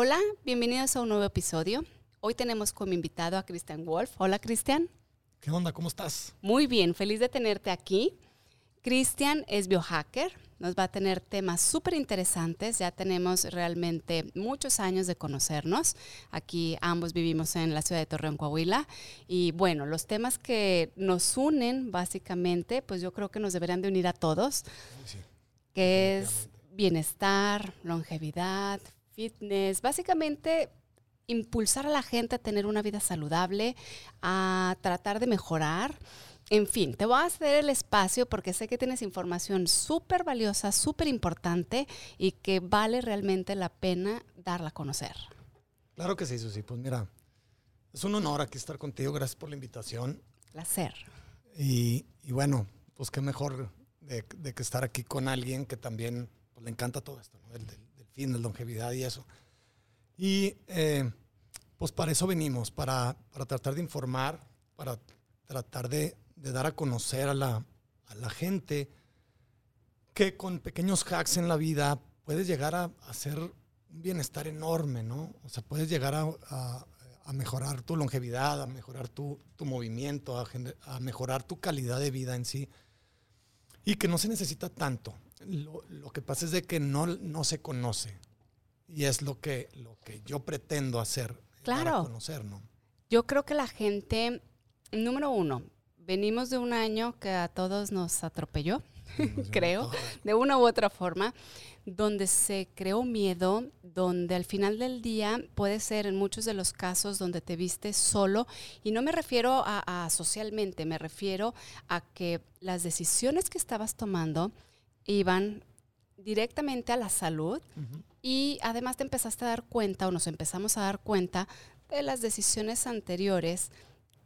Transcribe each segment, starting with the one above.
Hola, bienvenidos a un nuevo episodio. Hoy tenemos como invitado a Christian Wolf. Hola, Cristian. ¿Qué onda? ¿Cómo estás? Muy bien, feliz de tenerte aquí. Cristian es biohacker, nos va a tener temas súper interesantes, ya tenemos realmente muchos años de conocernos, aquí ambos vivimos en la ciudad de Torreón, Coahuila, y bueno, los temas que nos unen básicamente, pues yo creo que nos deberían de unir a todos, que es bienestar, longevidad, fitness, básicamente impulsar a la gente a tener una vida saludable, a tratar de mejorar. En fin, te voy a hacer el espacio porque sé que tienes información súper valiosa, súper importante y que vale realmente la pena darla a conocer. Claro que sí, Susi. Pues mira, es un honor aquí estar contigo. Gracias por la invitación. Placer. Y, bueno, pues qué mejor de, que estar aquí con alguien que también pues, le encanta todo esto, ¿no? De longevidad y eso. Y eh, pues para eso venimos, para, para, tratar de informar, para tratar de, dar a conocer a la, a la, gente que con pequeños hacks en la vida puedes llegar a hacer un bienestar enorme, ¿no? O sea, puedes llegar a, a, a mejorar tu longevidad, a mejorar tu, tu movimiento, a, mejorar tu calidad de vida en sí. Y que no se necesita tanto. Lo, lo que pasa es de que no, no se conoce. Y es lo que, lo que yo pretendo hacer claro. conocer, ¿no? Yo creo que la gente, número uno, venimos de un año que a todos nos atropelló, creo, de una u otra forma, donde se creó miedo, donde al final del día puede ser en muchos de los casos donde te viste solo, y no me refiero a, socialmente, me refiero a que las decisiones que estabas tomando iban directamente a la salud y además te empezaste a dar cuenta o nos empezamos a dar cuenta de las decisiones anteriores,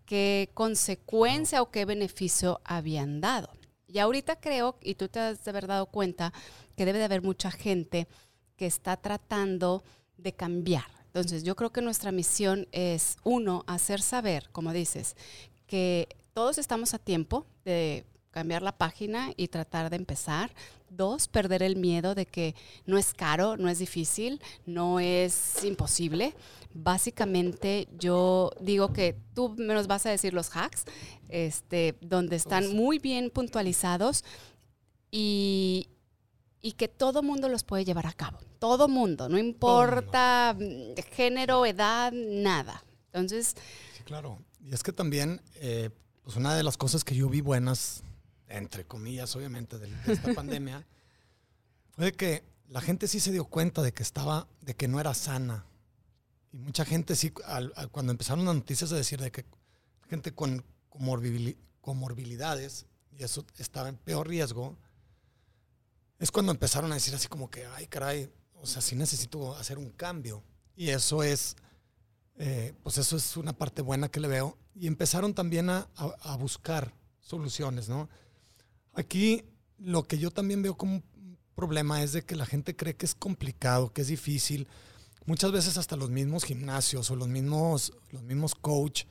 qué consecuencia o qué beneficio habían dado. Y ahorita creo, y tú te has de haber dado cuenta, que debe de haber mucha gente que está tratando de cambiar. Entonces yo creo que nuestra misión es, uno, hacer saber, como dices, que todos estamos a tiempo de cambiar la página y tratar de empezar. Dos, perder el miedo de que no es caro, no es difícil, no es imposible. Básicamente yo digo que tú me los vas a decir los hacks, este, donde están muy bien puntualizados y, y que todo mundo los puede llevar a cabo. Todo mundo, no importa género, edad, nada. Entonces... Sí, claro. Y es que también, eh, pues una de las cosas que yo vi buenas entre comillas, obviamente, de, esta pandemia, fue que la gente sí se dio cuenta de que estaba, de que no era sana. Y mucha gente sí, cuando empezaron las noticias a decir de que gente con comorbilidades, y eso estaba en peor riesgo, es cuando empezaron a decir así como que, ay, caray, o sea, sí necesito hacer un cambio. Y eso es, eh, pues eso es una parte buena que le veo. Y empezaron también a, a buscar soluciones, ¿no? Aquí lo que yo también veo como un problema es de que la gente cree que es complicado, que es difícil. Muchas veces hasta los mismos gimnasios o los mismos, los mismos coach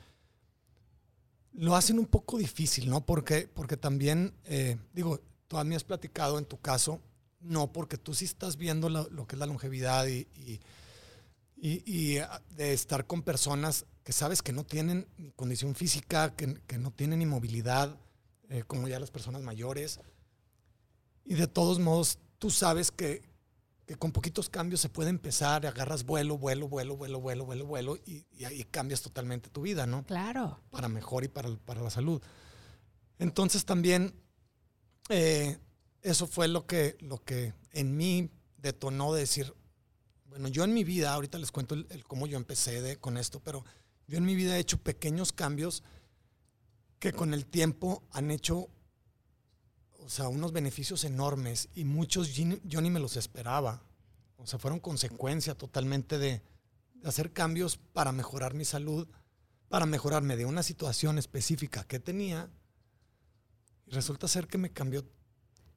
lo hacen un poco difícil, ¿no? Porque, porque también, eh, digo, tú a has platicado en tu caso, no, porque tú sí estás viendo lo que es la longevidad y, y, y, ah, de estar con personas que sabes que no tienen ni condición física, que, que no tienen ni movilidad, eh, como ya las personas mayores. Y de todos modos, tú sabes que, que, con poquitos cambios se puede empezar, agarras vuelo, vuelo, vuelo, vuelo, vuelo, vuelo, vuelo, y, y ahí cambias totalmente tu vida, ¿no? Claro. Para mejor y para, para la salud. Entonces también eh, eso fue lo que, lo que en mí detonó de decir, bueno, yo en mi vida, ahorita les cuento el, el cómo yo empecé de, con esto, pero yo en mi vida he hecho pequeños cambios que con el tiempo han hecho, o sea, unos beneficios enormes y muchos yo ni me los esperaba. O sea, fueron consecuencia totalmente de, hacer cambios para mejorar mi salud, para mejorarme de una situación específica que tenía. Y resulta ser que me cambió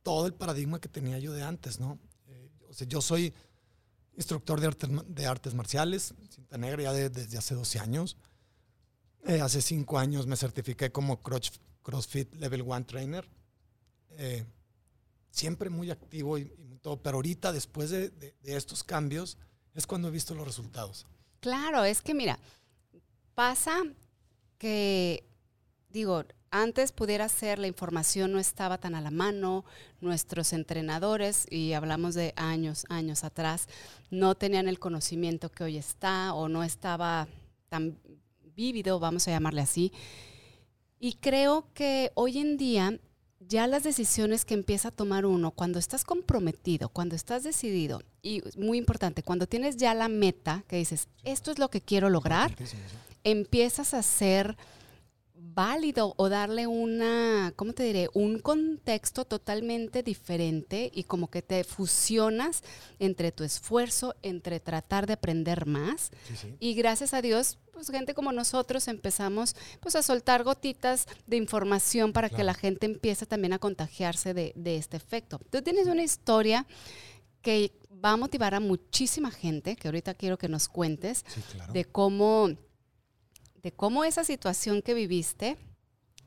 todo el paradigma que tenía yo de antes, ¿no? Eh, o sea, yo soy instructor de artes, de artes marciales, cinta negra ya desde hace 12 años. Eh, hace cinco años me certifiqué como CrossFit Level One Trainer. Eh, siempre muy activo y, todo, pero ahorita después de, estos cambios es cuando he visto los resultados. Claro, es que mira, pasa que, digo, antes pudiera ser, la información no estaba tan a la mano, nuestros entrenadores, y hablamos de años, años atrás, no tenían el conocimiento que hoy está o no estaba tan vívido, vamos a llamarle así. Y creo que hoy en día ya las decisiones que empieza a tomar uno, cuando estás comprometido, cuando estás decidido, y muy importante, cuando tienes ya la meta, que dices, esto es lo que quiero lograr, empiezas a ser válido o darle una, ¿cómo te diré? Un contexto totalmente diferente y como que te fusionas entre tu esfuerzo, entre tratar de aprender más. Y gracias a Dios, pues gente como nosotros empezamos pues a soltar gotitas de información para que la gente empiece también a contagiarse de, este efecto. Tú tienes una historia que va a motivar a muchísima gente, que ahorita quiero que nos cuentes, de cómo de cómo esa situación que viviste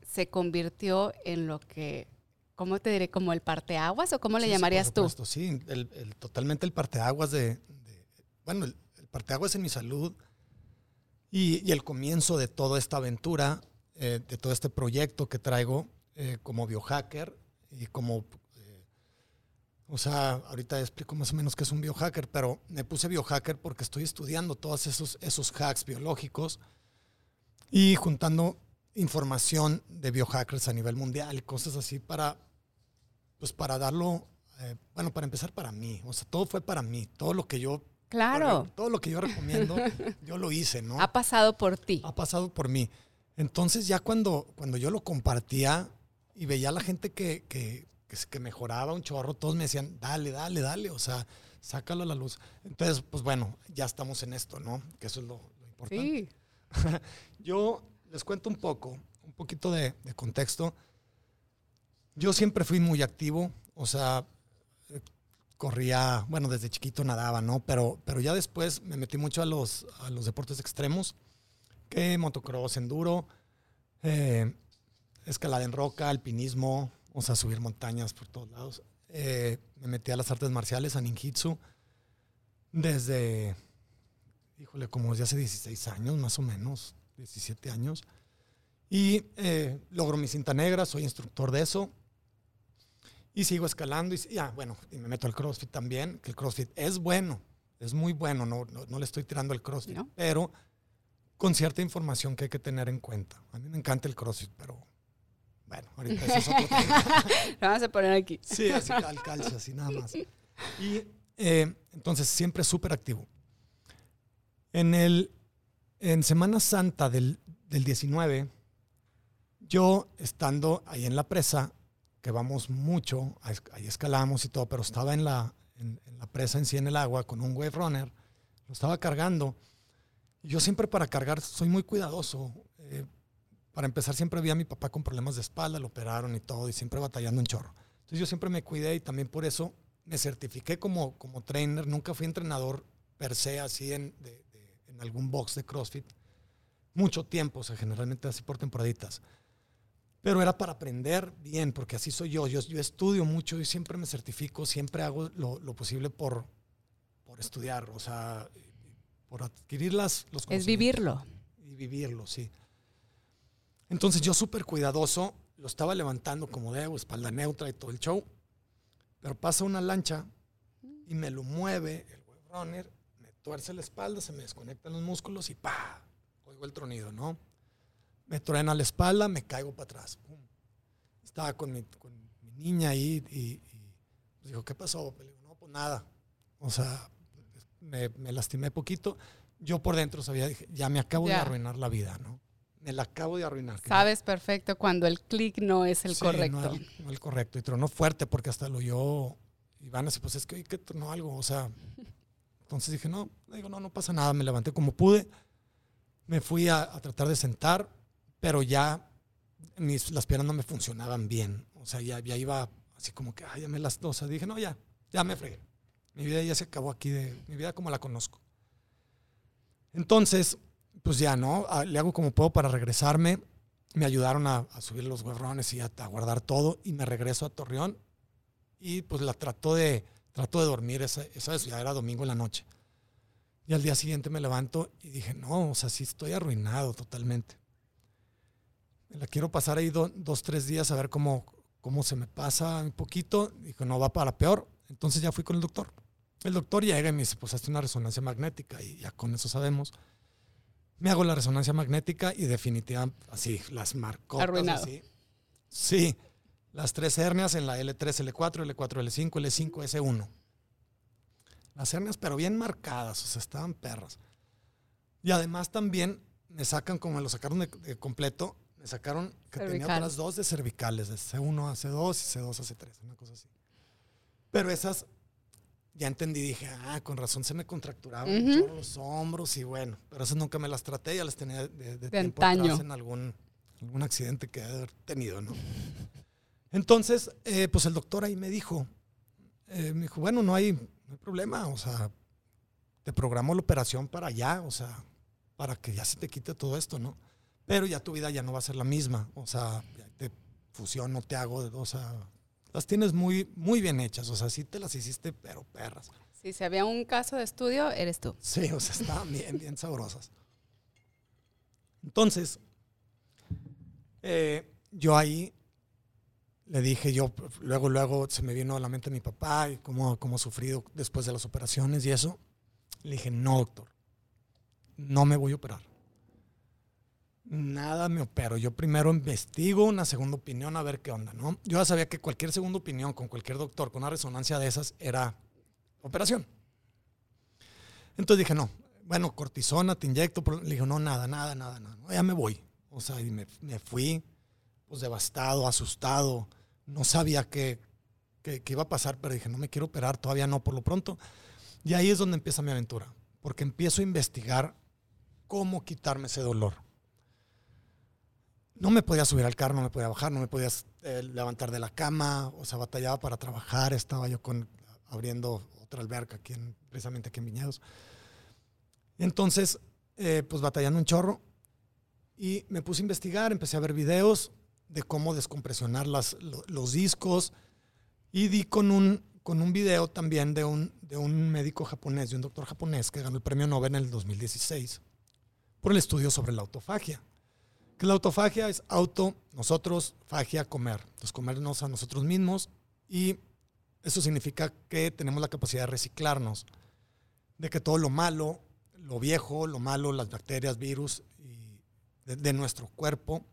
se convirtió en lo que, ¿cómo te diré? ¿Como el parteaguas o cómo le llamarías tú? Sí, el, totalmente el parteaguas de, de bueno, el, parteaguas en mi salud y, el comienzo de toda esta aventura, eh, de todo este proyecto que traigo eh, como biohacker y como eh, o sea, ahorita explico más o menos qué es un biohacker, pero me puse biohacker porque estoy estudiando todos esos, esos hacks biológicos y juntando información de biohackers a nivel mundial y cosas así para, pues para darlo, eh, bueno, para empezar para mí, o sea, todo fue para mí, todo lo que yo... Claro. Todo lo que yo recomiendo, yo lo hice, ¿no? Ha pasado por ti. Ha pasado por mí. Entonces ya cuando, cuando yo lo compartía y veía a la gente que, que, que, mejoraba un chorro, todos me decían, dale, dale, dale, o sea, sácalo a la luz. Entonces, pues bueno, ya estamos en esto, ¿no? Que eso es lo, lo importante. Sí. yo les cuento un poco, un poquito de, contexto. Yo siempre fui muy activo, o sea, corría, bueno, desde chiquito nadaba, ¿no? Pero, pero ya después me metí mucho a los, a los deportes extremos, que motocross, enduro, eh, escalada en roca, alpinismo, o sea, subir montañas por todos lados. Eh, me metí a las artes marciales, a ninjitsu, desde híjole, como desde hace 16 años, más o menos, 17 años. Y eh, logro mi cinta negra, soy instructor de eso. Y sigo escalando y ya, bueno, y me meto al CrossFit también, que el CrossFit es bueno, es muy bueno, no, no, le estoy tirando el CrossFit, pero con cierta información que hay que tener en cuenta. A mí me encanta el CrossFit, pero bueno, ahorita eso es otro tema. Lo vamos a poner aquí. Sí, así calza, así nada más. Y eh, entonces siempre súper activo. En, el, en Semana Santa del, 19, yo estando ahí en la presa, que vamos mucho, ahí escalamos y todo, pero estaba en la, en, la presa en sí en el agua con un wave runner, lo estaba cargando. Yo siempre para cargar soy muy cuidadoso. Eh, para empezar, siempre vi a mi papá con problemas de espalda, lo operaron y todo, y siempre batallando un chorro. Entonces yo siempre me cuidé y también por eso me certifiqué como, como trainer. Nunca fui entrenador per se así en, de, algún box de CrossFit mucho tiempo, o sea, generalmente así por temporaditas. Pero era para aprender bien, porque así soy yo. Yo, yo estudio mucho y siempre me certifico, siempre hago lo, lo posible por, por estudiar, o sea, por adquirir las, los Es vivirlo. Y vivirlo, sí. Entonces yo súper cuidadoso, lo estaba levantando como debo, espalda neutra y todo el show. Pero pasa una lancha y me lo mueve el web runner tuerce la espalda, se me desconectan los músculos y ¡pa! Oigo el tronido, ¿no? Me truena la espalda, me caigo para atrás. Estaba con mi, niña ahí y, pues dijo, ¿qué pasó? Le digo, no, pues nada. O sea, me, lastimé poquito. Yo por dentro sabía, dije, ya me acabo de arruinar la vida, ¿no? Me la acabo de arruinar. Sabes perfecto cuando el clic no es el correcto. No, no, el correcto. Y tronó fuerte porque hasta lo oyó Iván, así, pues es que, que tronó algo. O sea, entonces dije, no, digo, no, no pasa nada, me levanté como pude, me fui a, tratar de sentar, pero ya mis, las piernas no me funcionaban bien, o sea, ya, ya iba así como que, ay, ya me las dos, dije, no, ya, ya me fregué, mi vida ya se acabó aquí, de mi vida como la conozco. Entonces, pues ya, ¿no? Ah, le hago como puedo para regresarme. Me ayudaron a, subir los huevrones y a, a, guardar todo. Y me regreso a Torreón. Y pues la trato de, trato de dormir, esa, esa vez ya era domingo en la noche. Y al día siguiente me levanto y dije, no, o sea, sí estoy arruinado totalmente. Me la quiero pasar ahí dos, tres días a ver cómo, cómo se me pasa un poquito. Dijo, no va para peor. Entonces ya fui con el doctor. El doctor llega y me dice, pues hazte una resonancia magnética y ya con eso sabemos. Me hago la resonancia magnética y definitivamente, así, las marcó. Arruinado. Así. Sí, las tres hernias en la L3, L4, L4, L5, L5, S1. Las hernias, pero bien marcadas, o sea, estaban perras. Y además también me sacan, como me lo sacaron de, completo, me sacaron que tenía otras dos de cervicales, de C1 a C2 y C2 a C3, una cosa así. Pero esas, ya entendí, dije, ah, con razón se me contracturaban los hombros y bueno, pero esas nunca me las traté, ya las tenía de, de, tiempo atrás en algún, algún accidente que he tenido, ¿no? Entonces, eh, pues el doctor ahí me dijo, eh, me dijo, bueno, no hay, no hay problema, o sea, te programo la operación para allá, o sea, para que ya se te quite todo esto, ¿no? Pero ya tu vida ya no va a ser la misma, o sea, te fusiono, te hago, o sea, las tienes muy, muy bien hechas, o sea, sí te las hiciste, pero perras. Si se había un caso de estudio, eres tú. Sí, o sea, estaban bien, bien sabrosas. Entonces, eh, yo ahí le dije yo, luego, luego se me vino a la mente mi papá y cómo, cómo ha sufrido después de las operaciones y eso. Le dije, no, doctor, no me voy a operar. Nada me opero. Yo primero investigo una segunda opinión a ver qué onda, ¿no? Yo ya sabía que cualquier segunda opinión con cualquier doctor con una resonancia de esas era operación. Entonces dije, no, bueno, cortisona, te inyecto. Le dije, no, nada, nada, nada, nada. ya me voy. O sea, y me, me fui, pues devastado, asustado no sabía qué, iba a pasar, pero dije, no me quiero operar, todavía no por lo pronto. Y ahí es donde empieza mi aventura, porque empiezo a investigar cómo quitarme ese dolor. No me podía subir al carro, no me podía bajar, no me podía eh, levantar de la cama, o sea, batallaba para trabajar, estaba yo con, abriendo otra alberca aquí en, precisamente aquí en Viñedos. Entonces, eh, pues batallando un chorro, y me puse a investigar, empecé a ver videos, de cómo descompresionar las, los discos y di con un, con un video también de un, de un médico japonés, de un doctor japonés que ganó el premio Nobel en el 2016 por el estudio sobre la autofagia. Que la autofagia es auto, nosotros, fagia, comer. Entonces, comernos a nosotros mismos y eso significa que tenemos la capacidad de reciclarnos, de que todo lo malo, lo viejo, lo malo, las bacterias, virus y de nuestro cuerpo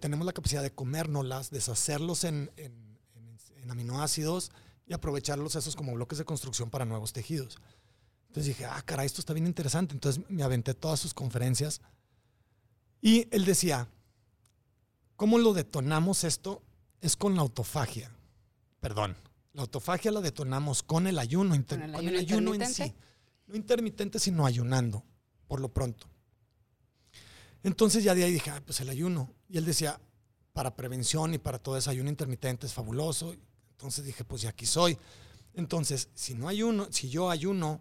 tenemos la capacidad de comérnoslas, deshacerlos en, en, aminoácidos y aprovecharlos esos como bloques de construcción para nuevos tejidos. Entonces dije, ah, caray, esto está bien interesante. Entonces me aventé todas sus conferencias y él decía, ¿cómo lo detonamos esto? Es con la autofagia. Perdón, la autofagia la detonamos con el ayuno, ¿Con el ayuno, el ayuno en sí. No intermitente, sino ayunando, por lo pronto. Entonces ya de ahí dije, pues el ayuno. Y él decía, para prevención y para todo ese ayuno intermitente es fabuloso. Entonces dije, pues ya aquí soy. Entonces, si no ayuno, si yo ayuno,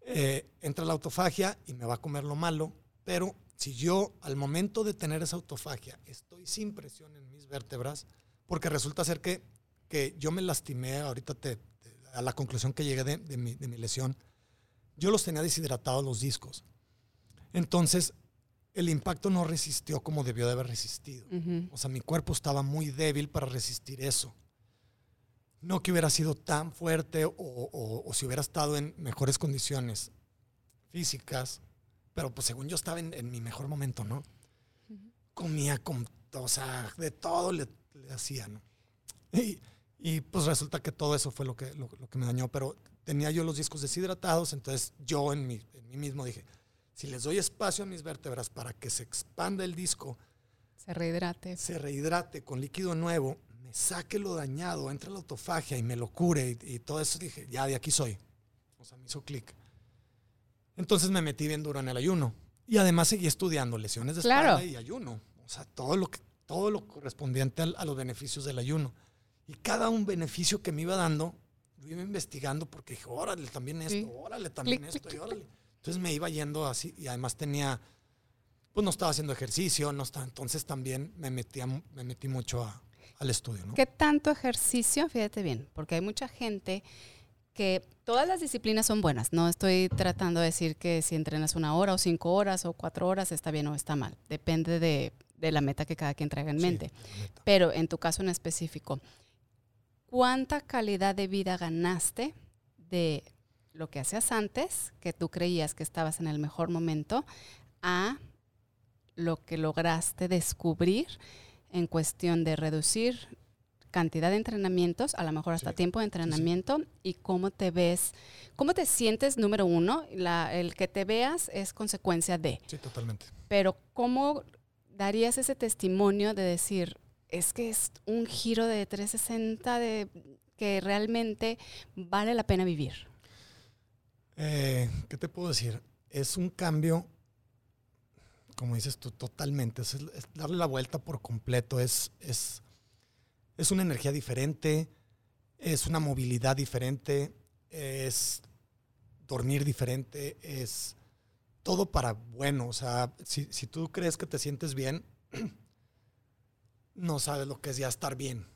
eh, entra la autofagia y me va a comer lo malo. Pero si yo al momento de tener esa autofagia estoy sin presión en mis vértebras, porque resulta ser que, que yo me lastimé, ahorita te, a la conclusión que llegué de, de, mi, de mi lesión, yo los tenía deshidratados los discos. Entonces, el impacto no resistió como debió de haber resistido. O sea, mi cuerpo estaba muy débil para resistir eso. No que hubiera sido tan fuerte o, si hubiera estado en mejores condiciones físicas, pero pues según yo estaba en, mi mejor momento, ¿no? Comía con, o sea, de todo le, hacía, ¿no? Y, pues resulta que todo eso fue lo que, lo, que me dañó, pero tenía yo los discos deshidratados, entonces yo en mí, en mí mismo dije, si les doy espacio a mis vértebras para que se expanda el disco, se rehidrate. Se rehidrate con líquido nuevo, me saque lo dañado, entre la autofagia y me lo cure y, todo eso, dije, ya de aquí soy. O sea, me hizo clic. Entonces me metí bien duro en el ayuno. Y además seguí estudiando lesiones de espalda y ayuno. O sea, todo lo, que, todo lo correspondiente a, los beneficios del ayuno. Y cada un beneficio que me iba dando, lo iba investigando porque dije, órale, también esto, órale, también esto, y órale. Entonces me iba yendo así y además tenía, pues no estaba haciendo ejercicio, no estaba, entonces también me, metía, me metí mucho al estudio. ¿no? ¿Qué tanto ejercicio? Fíjate bien, porque hay mucha gente que todas las disciplinas son buenas. No estoy tratando de decir que si entrenas una hora o cinco horas o cuatro horas está bien o está mal. Depende de, la meta que cada quien traiga en mente. Pero en tu caso en específico, ¿cuánta calidad de vida ganaste de lo que hacías antes, que tú creías que estabas en el mejor momento, a lo que lograste descubrir en cuestión de reducir cantidad de entrenamientos, a lo mejor hasta tiempo de entrenamiento y cómo te ves, cómo te sientes, número uno, el que te veas es consecuencia de. Sí, totalmente. Pero cómo darías ese testimonio de decir, es que es un giro de 360 de que realmente vale la pena vivir. Eh, ¿Qué te puedo decir? Es un cambio, como dices tú, totalmente. Es, darle la vuelta por completo. Es, es es una energía diferente, es una movilidad diferente, es dormir diferente, es todo para bueno. O sea, si, tú crees que te sientes bien, no sabes lo que es ya estar bien.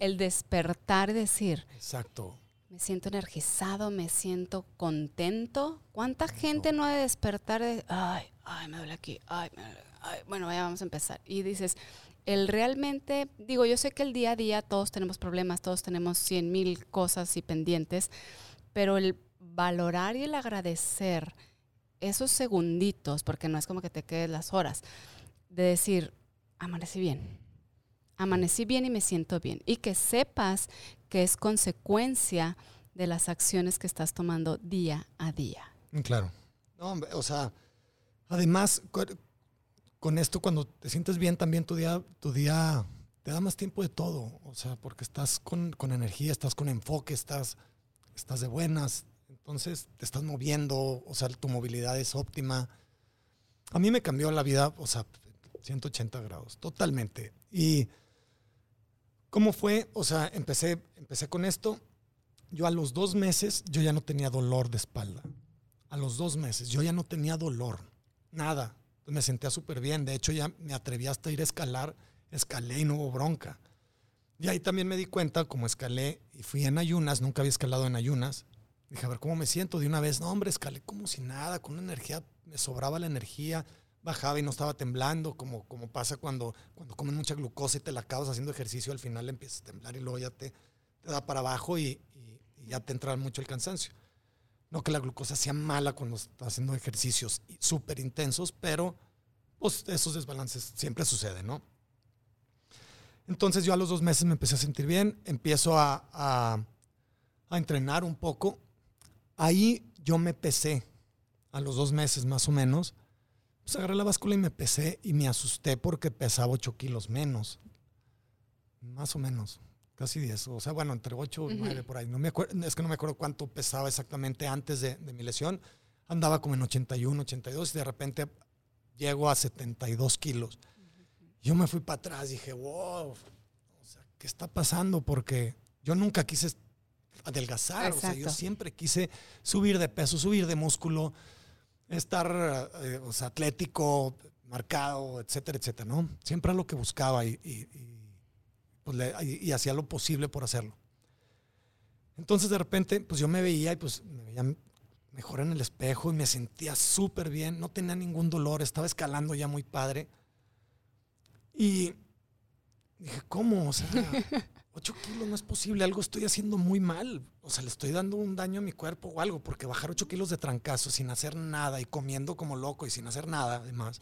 el despertar, decir. Exacto. Me siento energizado, me siento contento. ¿Cuánta gente no ha de despertar de, ay, ay, me duele aquí, ay, me duele, ay, bueno, ya vamos a empezar. Y dices, el realmente, digo, yo sé que el día a día todos tenemos problemas, todos tenemos cien mil cosas y pendientes, pero el valorar y el agradecer esos segunditos, porque no es como que te quedes las horas, de decir, amanecí bien, amanecí bien y me siento bien, y que sepas que es consecuencia de las acciones que estás tomando día a día. Claro. No, o sea, además, con esto, cuando te sientes bien, también tu día, tu día te da más tiempo de todo. O sea, porque estás con, energía, estás con enfoque, estás, estás de buenas. Entonces te estás moviendo, o sea, tu movilidad es óptima. A mí me cambió la vida, o sea, 180 grados, totalmente. Y ¿cómo fue? O sea, empecé, empecé con esto. Yo a los dos meses, yo ya no tenía dolor de espalda. A los dos meses, yo ya no tenía dolor. Nada me sentía súper bien. De hecho, ya me atreví hasta ir a escalar. Escalé y no hubo bronca. Y ahí también me di cuenta, como escalé y fui en ayunas, nunca había escalado en ayunas. Dije, a ver, ¿cómo me siento? De una vez, no, hombre, escalé como si nada, con una energía, me sobraba la energía, bajaba y no estaba temblando, como, como pasa cuando, cuando comes mucha glucosa y te la acabas haciendo ejercicio, al final empiezas a temblar y luego ya te, te da para abajo y, ya te entra mucho el cansancio. No que la glucosa sea mala cuando estás haciendo ejercicios súper intensos, pero pues esos desbalances siempre suceden, ¿no? Entonces yo a los dos meses me empecé a sentir bien, empiezo a, a, entrenar un poco. Ahí yo me pesé a los dos meses más o menos. Pues agarré la báscula y me pesé y me asusté porque pesaba 8 kilos menos. Más o menos casi 10, o sea, bueno, entre 8 y 9 por ahí. No me acuerdo, es que no me acuerdo cuánto pesaba exactamente antes de, mi lesión. Andaba como en 81, 82 y de repente llego a 72 kilos. Yo me fui para atrás, dije, wow, o sea, ¿qué está pasando? Porque yo nunca quise adelgazar, o sea, yo siempre quise subir de peso, subir de músculo, estar eh, atlético, marcado, etcétera, etcétera, ¿no? Siempre era lo que buscaba y pues y, hacía lo posible por hacerlo. Entonces de repente, pues yo me veía y pues me veía mejor en el espejo y me sentía súper bien, no tenía ningún dolor, estaba escalando ya muy padre. Y dije, ¿cómo? O sea, 8 kilos no es posible, algo estoy haciendo muy mal. O sea, le estoy dando un daño a mi cuerpo o algo, porque bajar 8 kilos de trancazo sin hacer nada y comiendo como loco y sin hacer nada, además.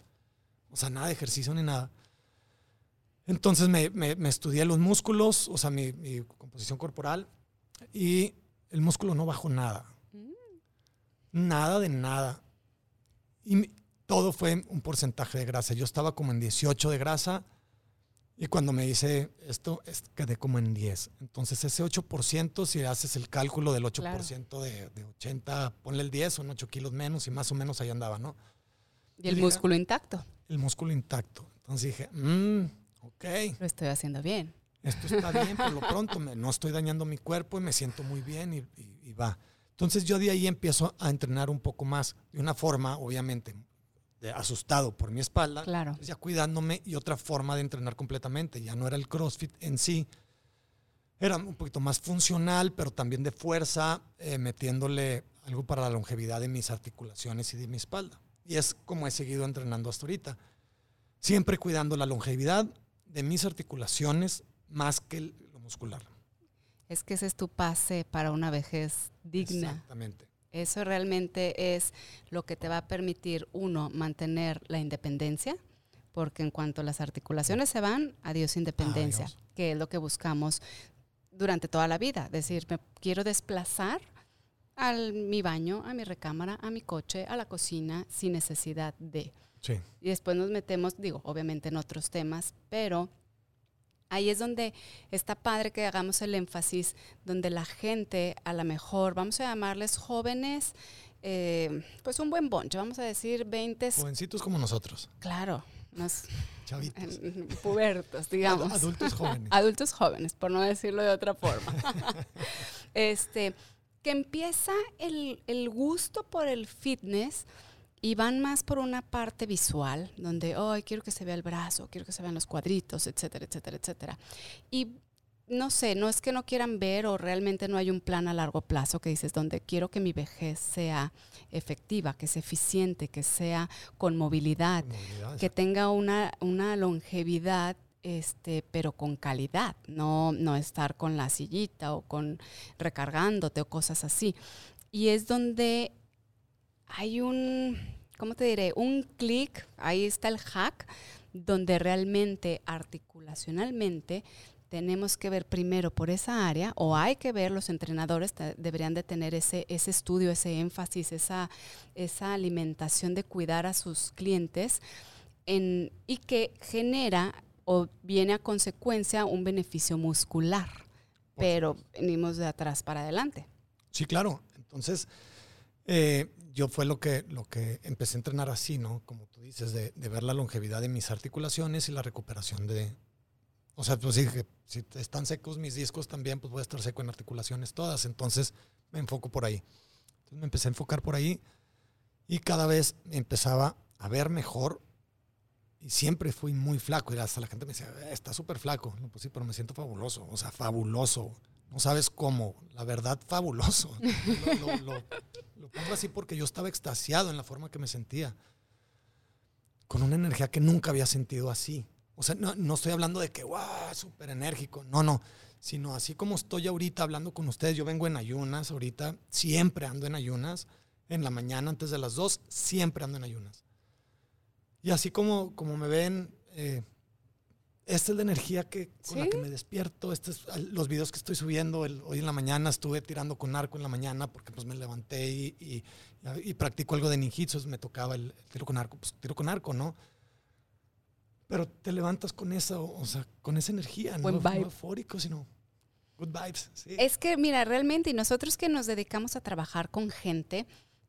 O sea, nada de ejercicio ni nada. Entonces me, me, estudié los músculos, o sea, mi, composición corporal, y el músculo no bajó nada. Mm. Nada de nada. Y todo fue un porcentaje de grasa. Yo estaba como en 18 de grasa y cuando me dice esto, quedé como en 10. Entonces ese 8%, si haces el cálculo del 8% de, de, 80, ponle el 10, son 8 kilos menos y más o menos ahí andaba, ¿no? Y el músculo intacto. El músculo intacto. Entonces dije, mmm, Ok. Lo estoy haciendo bien. Esto está bien, por lo pronto no estoy dañando mi cuerpo y me siento muy bien y, va. Entonces yo de ahí empiezo a entrenar un poco más, de una forma, obviamente, de asustado por mi espalda, claro. ya cuidándome y otra forma de entrenar completamente. Ya no era el CrossFit en sí. era un poquito más funcional, pero también de fuerza, eh, metiéndole algo para la longevidad de mis articulaciones y de mi espalda. Y es como he seguido entrenando hasta ahorita. Siempre cuidando la longevidad de mis articulaciones más que lo muscular. Es que ese es tu pase para una vejez digna. Exactamente. Eso realmente es lo que te va a permitir, uno, mantener la independencia, porque en cuanto las articulaciones se van, adiós independencia, Adiós. que es lo que buscamos durante toda la vida. Decir, me quiero desplazar a mi baño, a mi recámara, a mi coche, a la cocina, sin necesidad de. Sí. Y después nos metemos, digo, obviamente en otros temas, pero ahí es donde está padre que hagamos el énfasis, donde la gente, a lo mejor, vamos a llamarles jóvenes, eh, pues un buen bonche, vamos a decir 20, Jovencitos como nosotros, claro, unos chavitos. eh, pubertos, digamos. Adultos jóvenes. Adultos jóvenes, por no decirlo de otra forma. este, que empieza el, el gusto por el fitness y van más por una parte visual, donde, ay, quiero que se vea el brazo, quiero que se vean los cuadritos, etcétera, etcétera, etcétera. Y no sé, no es que no quieran ver o realmente no hay un plan a largo plazo que dices, donde quiero que mi vejez sea efectiva, que sea eficiente, que sea con movilidad, Movilidad, que tenga una, una longevidad, este, pero con calidad, no, no estar con la sillita o con recargándote o cosas así. Y es donde hay un, ¿cómo te diré? Un clic, ahí está el hack, donde realmente articulacionalmente tenemos que ver primero por esa área, o hay que ver, los entrenadores deberían de tener ese, ese estudio, ese énfasis, esa, esa alimentación de cuidar a sus clientes en- y que genera o viene a consecuencia un beneficio muscular, pero venimos de atrás para adelante. Sí, claro. Entonces, eh, yo fue lo que, lo que empecé a entrenar así, ¿no? Como tú dices, de, de ver la longevidad de mis articulaciones y la recuperación de... O sea, pues que si están secos mis discos también, pues voy a estar seco en articulaciones todas. Entonces, me enfoco por ahí. Entonces, me empecé a enfocar por ahí y cada vez empezaba a ver mejor y siempre fui muy flaco. Y hasta la gente me decía, "Eh, está súper flaco. No, pues sí, pero me siento fabuloso. O sea, fabuloso. No sabes cómo. La verdad, fabuloso. Lo, lo- pongo así porque yo estaba extasiado en la forma que me sentía. Con una energía que nunca había sentido así. O sea, no, no estoy hablando de que, guau, súper enérgico. No, no. Sino así como estoy ahorita hablando con ustedes. Yo vengo en ayunas ahorita. Siempre ando en ayunas. En la mañana, antes de las dos, siempre ando en ayunas. Y así como, como me ven, eh, esta es la energía que, con la que me despierto. Este es los videos que estoy subiendo. el- hoy en la mañana estuve tirando con arco en la mañana porque pues me levanté y, y, y practico algo de ninjitsu. Me tocaba el, el tiro con arco. Pues tiro con arco, ¿no? Pero te levantas con esa, o sea, con esa energía, no, Buen no vibe. eufórico, sino good vibes. Sí. Es que, mira, realmente, y nosotros que nos dedicamos a trabajar con gente,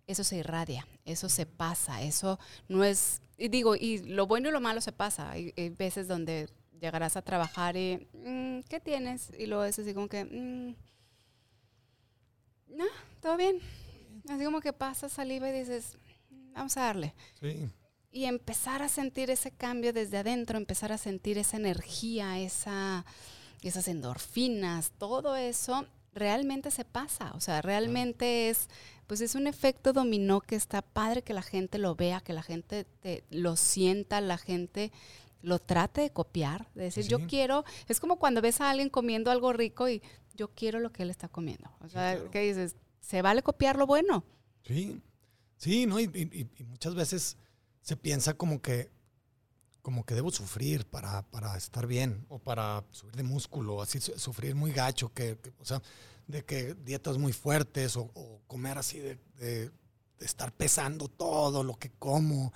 eso se irradia, eso se pasa, eso no es, y digo, y lo bueno y lo malo se pasa. Hay, hay veces donde llegarás a trabajar y, "Mm, ¿qué tienes? Y luego es así como que, "Mm, no, todo bien. Así como que pasa saliva y dices, vamos a darle. sí. Y empezar a sentir ese cambio desde adentro, empezar a sentir esa energía, esa, esas endorfinas, todo eso realmente se pasa. O sea, realmente es, pues es un efecto dominó que está padre que la gente lo vea, que la gente te- lo sienta, la gente lo trate de copiar, de decir, yo Sí. quiero, es como cuando ves a alguien comiendo algo rico y yo quiero lo que él está comiendo. O Sí, sea, claro. ¿qué dices? Se vale copiar lo bueno. Sí, sí, ¿no? Y, y- y muchas veces se piensa como que, como que debo sufrir para, para estar bien o para subir de músculo, así su- sufrir muy gacho, que, que, o sea, de que dietas muy fuertes o, o comer así de, de- de estar pesando todo lo que como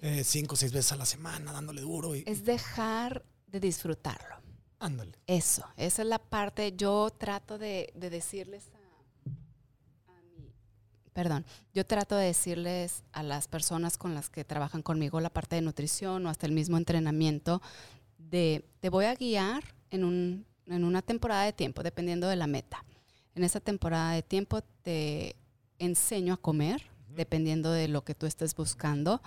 eh, cinco o seis veces a la semana, dándole duro y Es dejar de disfrutarlo. ándale. Eso, esa es la parte, yo trato de, de decirles a, a mi, perdón, yo trato de decirles a las personas con las que trabajan conmigo la parte de nutrición o hasta el mismo entrenamiento, de te voy a guiar en, un, en una temporada de tiempo, dependiendo de la meta. En esa temporada de tiempo te enseño a comer, dependiendo de lo que tú estés buscando.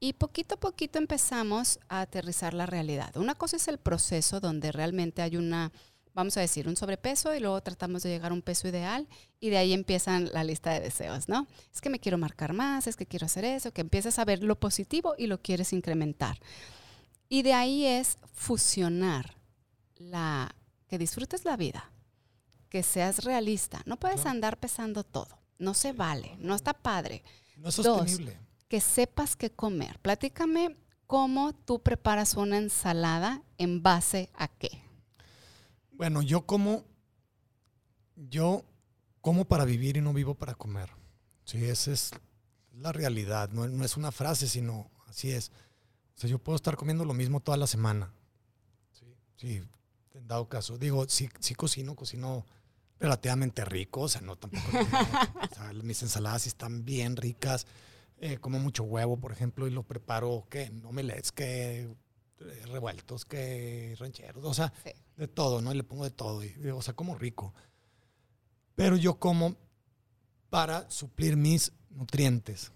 Y poquito a poquito empezamos a aterrizar la realidad. Una cosa es el proceso donde realmente hay una, vamos a decir, un sobrepeso y luego tratamos de llegar a un peso ideal y de ahí empiezan la lista de deseos, ¿no? Es que me quiero marcar más, es que quiero hacer eso, que empiezas a ver lo positivo y lo quieres incrementar. Y de ahí es fusionar la que disfrutes la vida, que seas realista. No puedes andar pesando todo, no se vale, no está padre. No es sostenible. Que sepas qué comer. Platícame cómo tú preparas una ensalada en base a qué. Bueno, yo como, yo como para vivir y no vivo para comer. Sí, esa es la realidad, no, es una frase, sino así es. O sea, yo puedo estar comiendo lo mismo toda la semana. Sí, sí en dado caso. Digo, sí, sí cocino, cocino relativamente rico, o sea, no tampoco. o sea, mis ensaladas están bien ricas. Eh, como mucho huevo, por ejemplo, y lo preparo, ¿qué? No me lees, que eh, revueltos, que rancheros, o sea, de todo, ¿no? Y le pongo de todo, y, o sea, como rico. Pero yo como para suplir mis nutrientes.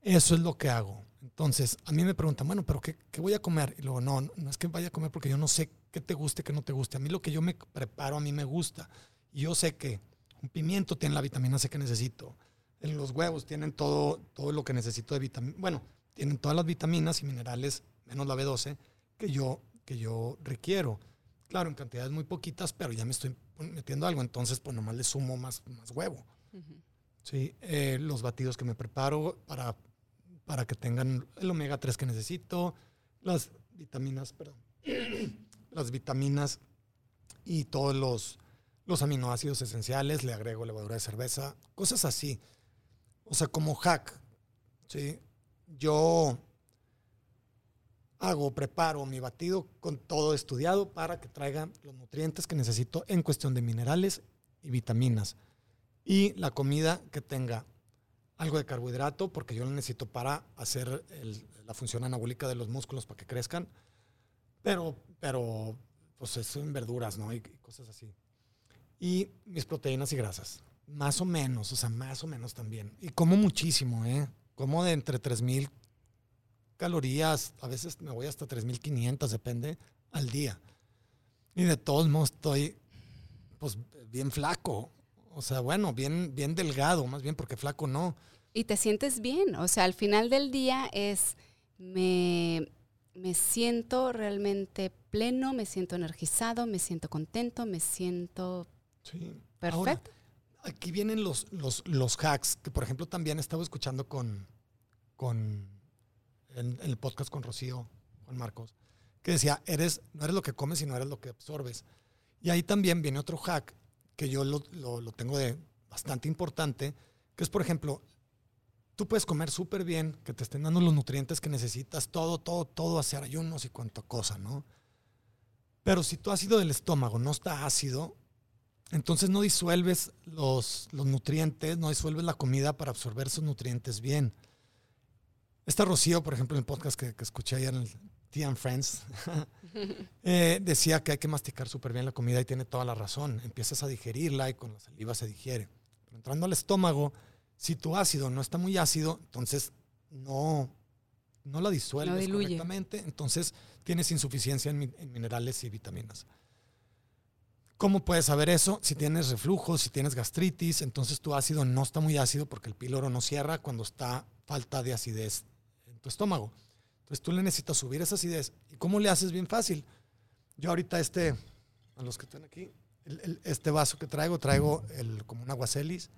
Eso es lo que hago. Entonces, a mí me preguntan, bueno, pero qué, voy a comer? Y luego, no, no es que vaya a comer porque yo no sé qué te guste, qué no te guste. A mí lo que yo me preparo, a mí me gusta. Y yo sé que un pimiento tiene la vitamina C que necesito. En los huevos tienen todo, todo lo que necesito de vitamina. Bueno, tienen todas las vitaminas y minerales menos la B12, que yo, que yo requiero. Claro, en cantidades muy poquitas, pero ya me estoy metiendo algo, entonces pues nomás le sumo más, más huevo. Sí, eh, los batidos que me preparo para, para que tengan el omega 3 que necesito, las vitaminas, perdón, las vitaminas y todos los, los aminoácidos esenciales, le agrego levadura de cerveza, cosas así. O sea, como hack, ¿sí? Yo hago, preparo mi batido con todo estudiado para que traiga los nutrientes que necesito en cuestión de minerales y vitaminas. Y la comida que tenga algo de carbohidrato, porque yo lo necesito para hacer la función anabólica de los músculos para que crezcan. Pero, pero pues eso en verduras, ¿no? Y, y cosas así. Y mis proteínas y grasas. Más o menos, o sea, más o menos también. Y como muchísimo, ¿eh? Como de entre 3.000 calorías, a veces me voy hasta 3.500, depende, al día. Y de todos modos estoy, pues, bien flaco. O sea, bueno, bien, bien delgado, más bien porque flaco no. Y te sientes bien, o sea, al final del día es, me, me siento realmente pleno, me siento energizado, me siento contento, me siento sí. perfecto. Aquí vienen los, los, los hacks, que por ejemplo también estaba escuchando con, con en, el podcast con Rocío, Juan Marcos, que decía, eres, no eres lo que comes, sino eres lo que absorbes. Y ahí también viene otro hack que yo lo, lo, tengo de bastante importante, que es, por ejemplo, tú puedes comer súper bien, que te estén dando los nutrientes que necesitas, todo, todo, todo, hacer ayunos y cuánta cosa, ¿no? Pero si tu ácido del estómago no está ácido, entonces no disuelves los, los nutrientes, no disuelves la comida para absorber esos nutrientes bien. Esta Rocío, por ejemplo, en el podcast que, escuché ayer en el Tea and Friends, eh, decía que hay que masticar súper bien la comida y tiene toda la razón. Empiezas a digerirla y con la saliva se digiere. Pero entrando al estómago, si tu ácido no está muy ácido, entonces no, no la disuelves correctamente, entonces tienes insuficiencia en, en, minerales y vitaminas. ¿Cómo puedes saber eso? Si tienes reflujo, si tienes gastritis, entonces tu ácido no está muy ácido porque el píloro no cierra cuando está falta de acidez tu estómago. Entonces tú le necesitas subir esa acidez. ¿Y cómo le haces? Bien fácil. Yo ahorita este, a los que están aquí, este vaso que traigo, traigo el, como un aguacelis,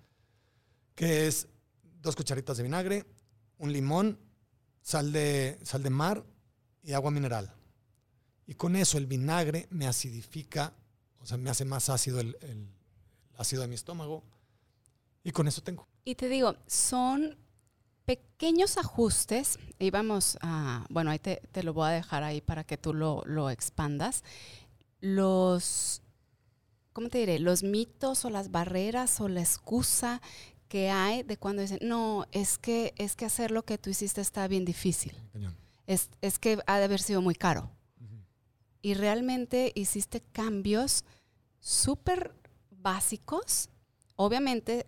que es dos cucharitas de vinagre, un limón, sal de, sal de mar y agua mineral. Y con eso el vinagre me acidifica, o sea, me hace más ácido el, el ácido de mi estómago. Y con eso tengo. Y te digo, son pequeños ajustes, y vamos a, bueno, ahí te, lo voy a dejar ahí para que tú lo, lo, expandas. Los, ¿cómo te diré? Los mitos o las barreras o la excusa que hay de cuando dicen, no, es que, es que hacer lo que tú hiciste está bien difícil. Es, es, que ha de haber sido muy caro. Y realmente hiciste cambios súper básicos. Obviamente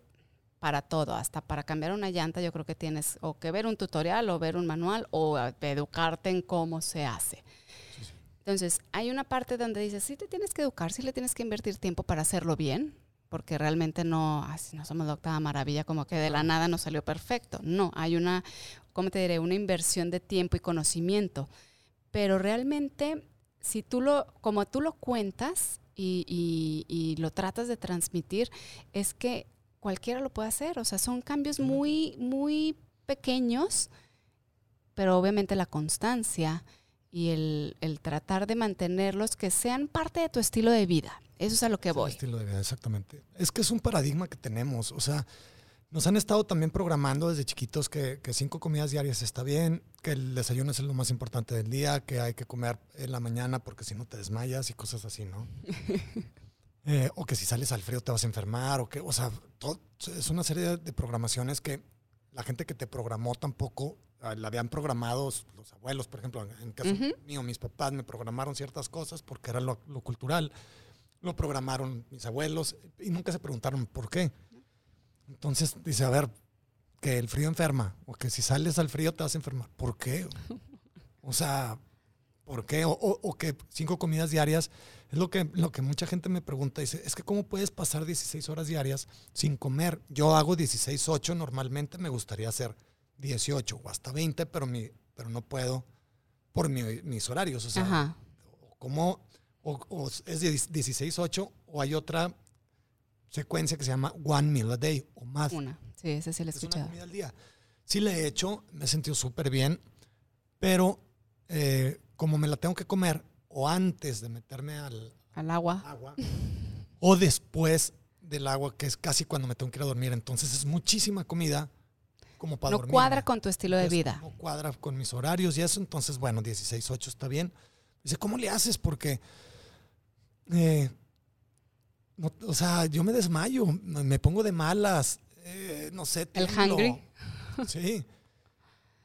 para todo, hasta para cambiar una llanta, yo creo que tienes o que ver un tutorial o ver un manual o educarte en cómo se hace. Entonces, hay una parte donde dices, sí te tienes que educar, sí le tienes que invertir tiempo para hacerlo bien, porque realmente no, no somos la octava maravilla, como que de la nada nos salió perfecto. No, hay una, ¿cómo te diré? Una inversión de tiempo y conocimiento. Pero realmente, si tú lo, como tú lo cuentas y, y lo tratas de transmitir, es que cualquiera lo puede hacer. O sea, son cambios muy, muy pequeños, pero obviamente la constancia y el, tratar de mantenerlos que sean parte de tu estilo de vida. Eso es a lo que voy. estilo de vida, exactamente. Es que es un paradigma que tenemos. O sea, nos han estado también programando desde chiquitos que, cinco comidas diarias está bien, que el desayuno es lo más importante del día, que hay que comer en la mañana porque si no te desmayas y cosas así, ¿no? Eh, o que si sales al frío te vas a enfermar, o que, o sea, es una serie de programaciones que la gente que te programó tampoco Ah, la habían programado los abuelos, por ejemplo, en el caso mío, mis papás me programaron ciertas cosas porque era lo, cultural. Lo programaron mis abuelos y nunca se preguntaron por qué. Entonces dice, a ver, que el frío enferma o que si sales al frío te vas a enfermar. ¿Por qué? O sea, ¿por qué? O, que cinco comidas diarias, es lo que, lo que mucha gente me pregunta. Dice, es que ¿cómo puedes pasar 16 horas diarias sin comer? Yo hago 16, 8 normalmente, me gustaría hacer 18 o hasta 20, pero, mi, pero no puedo por mis horarios. O sea, como o, es 16, 8 o hay otra secuencia que se llama One Meal a Day o más. Una, sí, ese sí lo he escuchado. Una comida al día. Sí le he hecho, me he sentido súper bien, pero eh, como me la tengo que comer o antes de meterme al, al agua. agua o después del agua, que es casi cuando me tengo que ir a dormir. Entonces es muchísima comida como para no cuadra con tu estilo de vida. No cuadra con mis horarios y eso, entonces, bueno, 16.8 está bien. Dice, ¿cómo le haces? Porque, eh, o sea, yo me desmayo, me pongo de malas, eh, no sé. El hungry. Sí.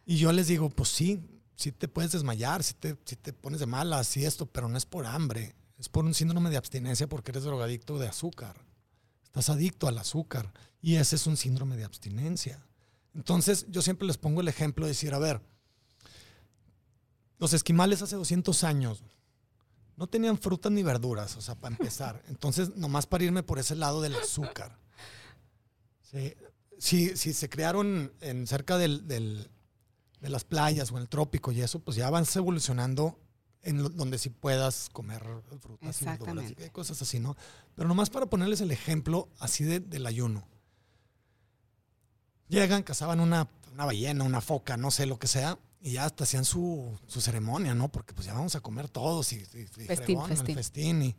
Y yo les digo, pues sí, sí te puedes desmayar, sí te, si te pones de malas y esto, pero no es por hambre, es por un síndrome de abstinencia porque eres drogadicto de azúcar. Estás adicto al azúcar y ese es un síndrome de abstinencia. Entonces, yo siempre les pongo el ejemplo de decir, a ver, los esquimales hace 200 años no tenían frutas ni verduras, o sea, para empezar. Entonces, nomás para irme por ese lado del azúcar. Si, se crearon en cerca del, de las playas o en el trópico y eso, pues ya van evolucionando en donde sí puedas comer frutas y verduras y cosas así, ¿no? Pero nomás para ponerles el ejemplo así del ayuno. Llegan, cazaban una, ballena, una foca, no sé lo que sea, y ya hasta hacían su, ceremonia, ¿no? Porque pues ya vamos a comer todos y, festín, festín. y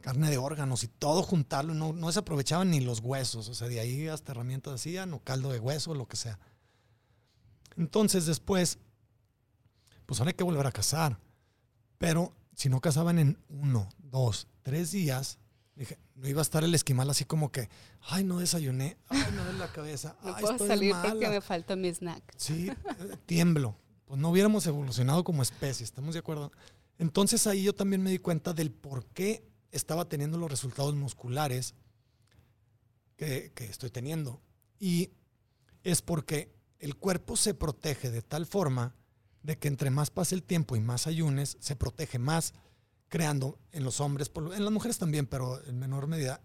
carne de órganos y todo juntarlo, no, no se aprovechaban ni los huesos, o sea, de ahí hasta herramientas hacían o caldo de hueso, lo que sea. Entonces después, pues ahora hay que volver a cazar, pero si no cazaban en uno, dos, tres días, Dije, no iba a estar el esquimal así como que, ay, no desayuné, ay, no de la cabeza, no puedo salir porque me falta mi snack. Sí, eh, tiemblo. Pues no hubiéramos evolucionado como especie, ¿estamos de acuerdo? Entonces ahí yo también me di cuenta del por qué estaba teniendo los resultados musculares que, estoy teniendo. Y es porque el cuerpo se protege de tal forma de que entre más pase el tiempo y más ayunes, se protege más creando en los hombres, en las mujeres también, pero en menor medida.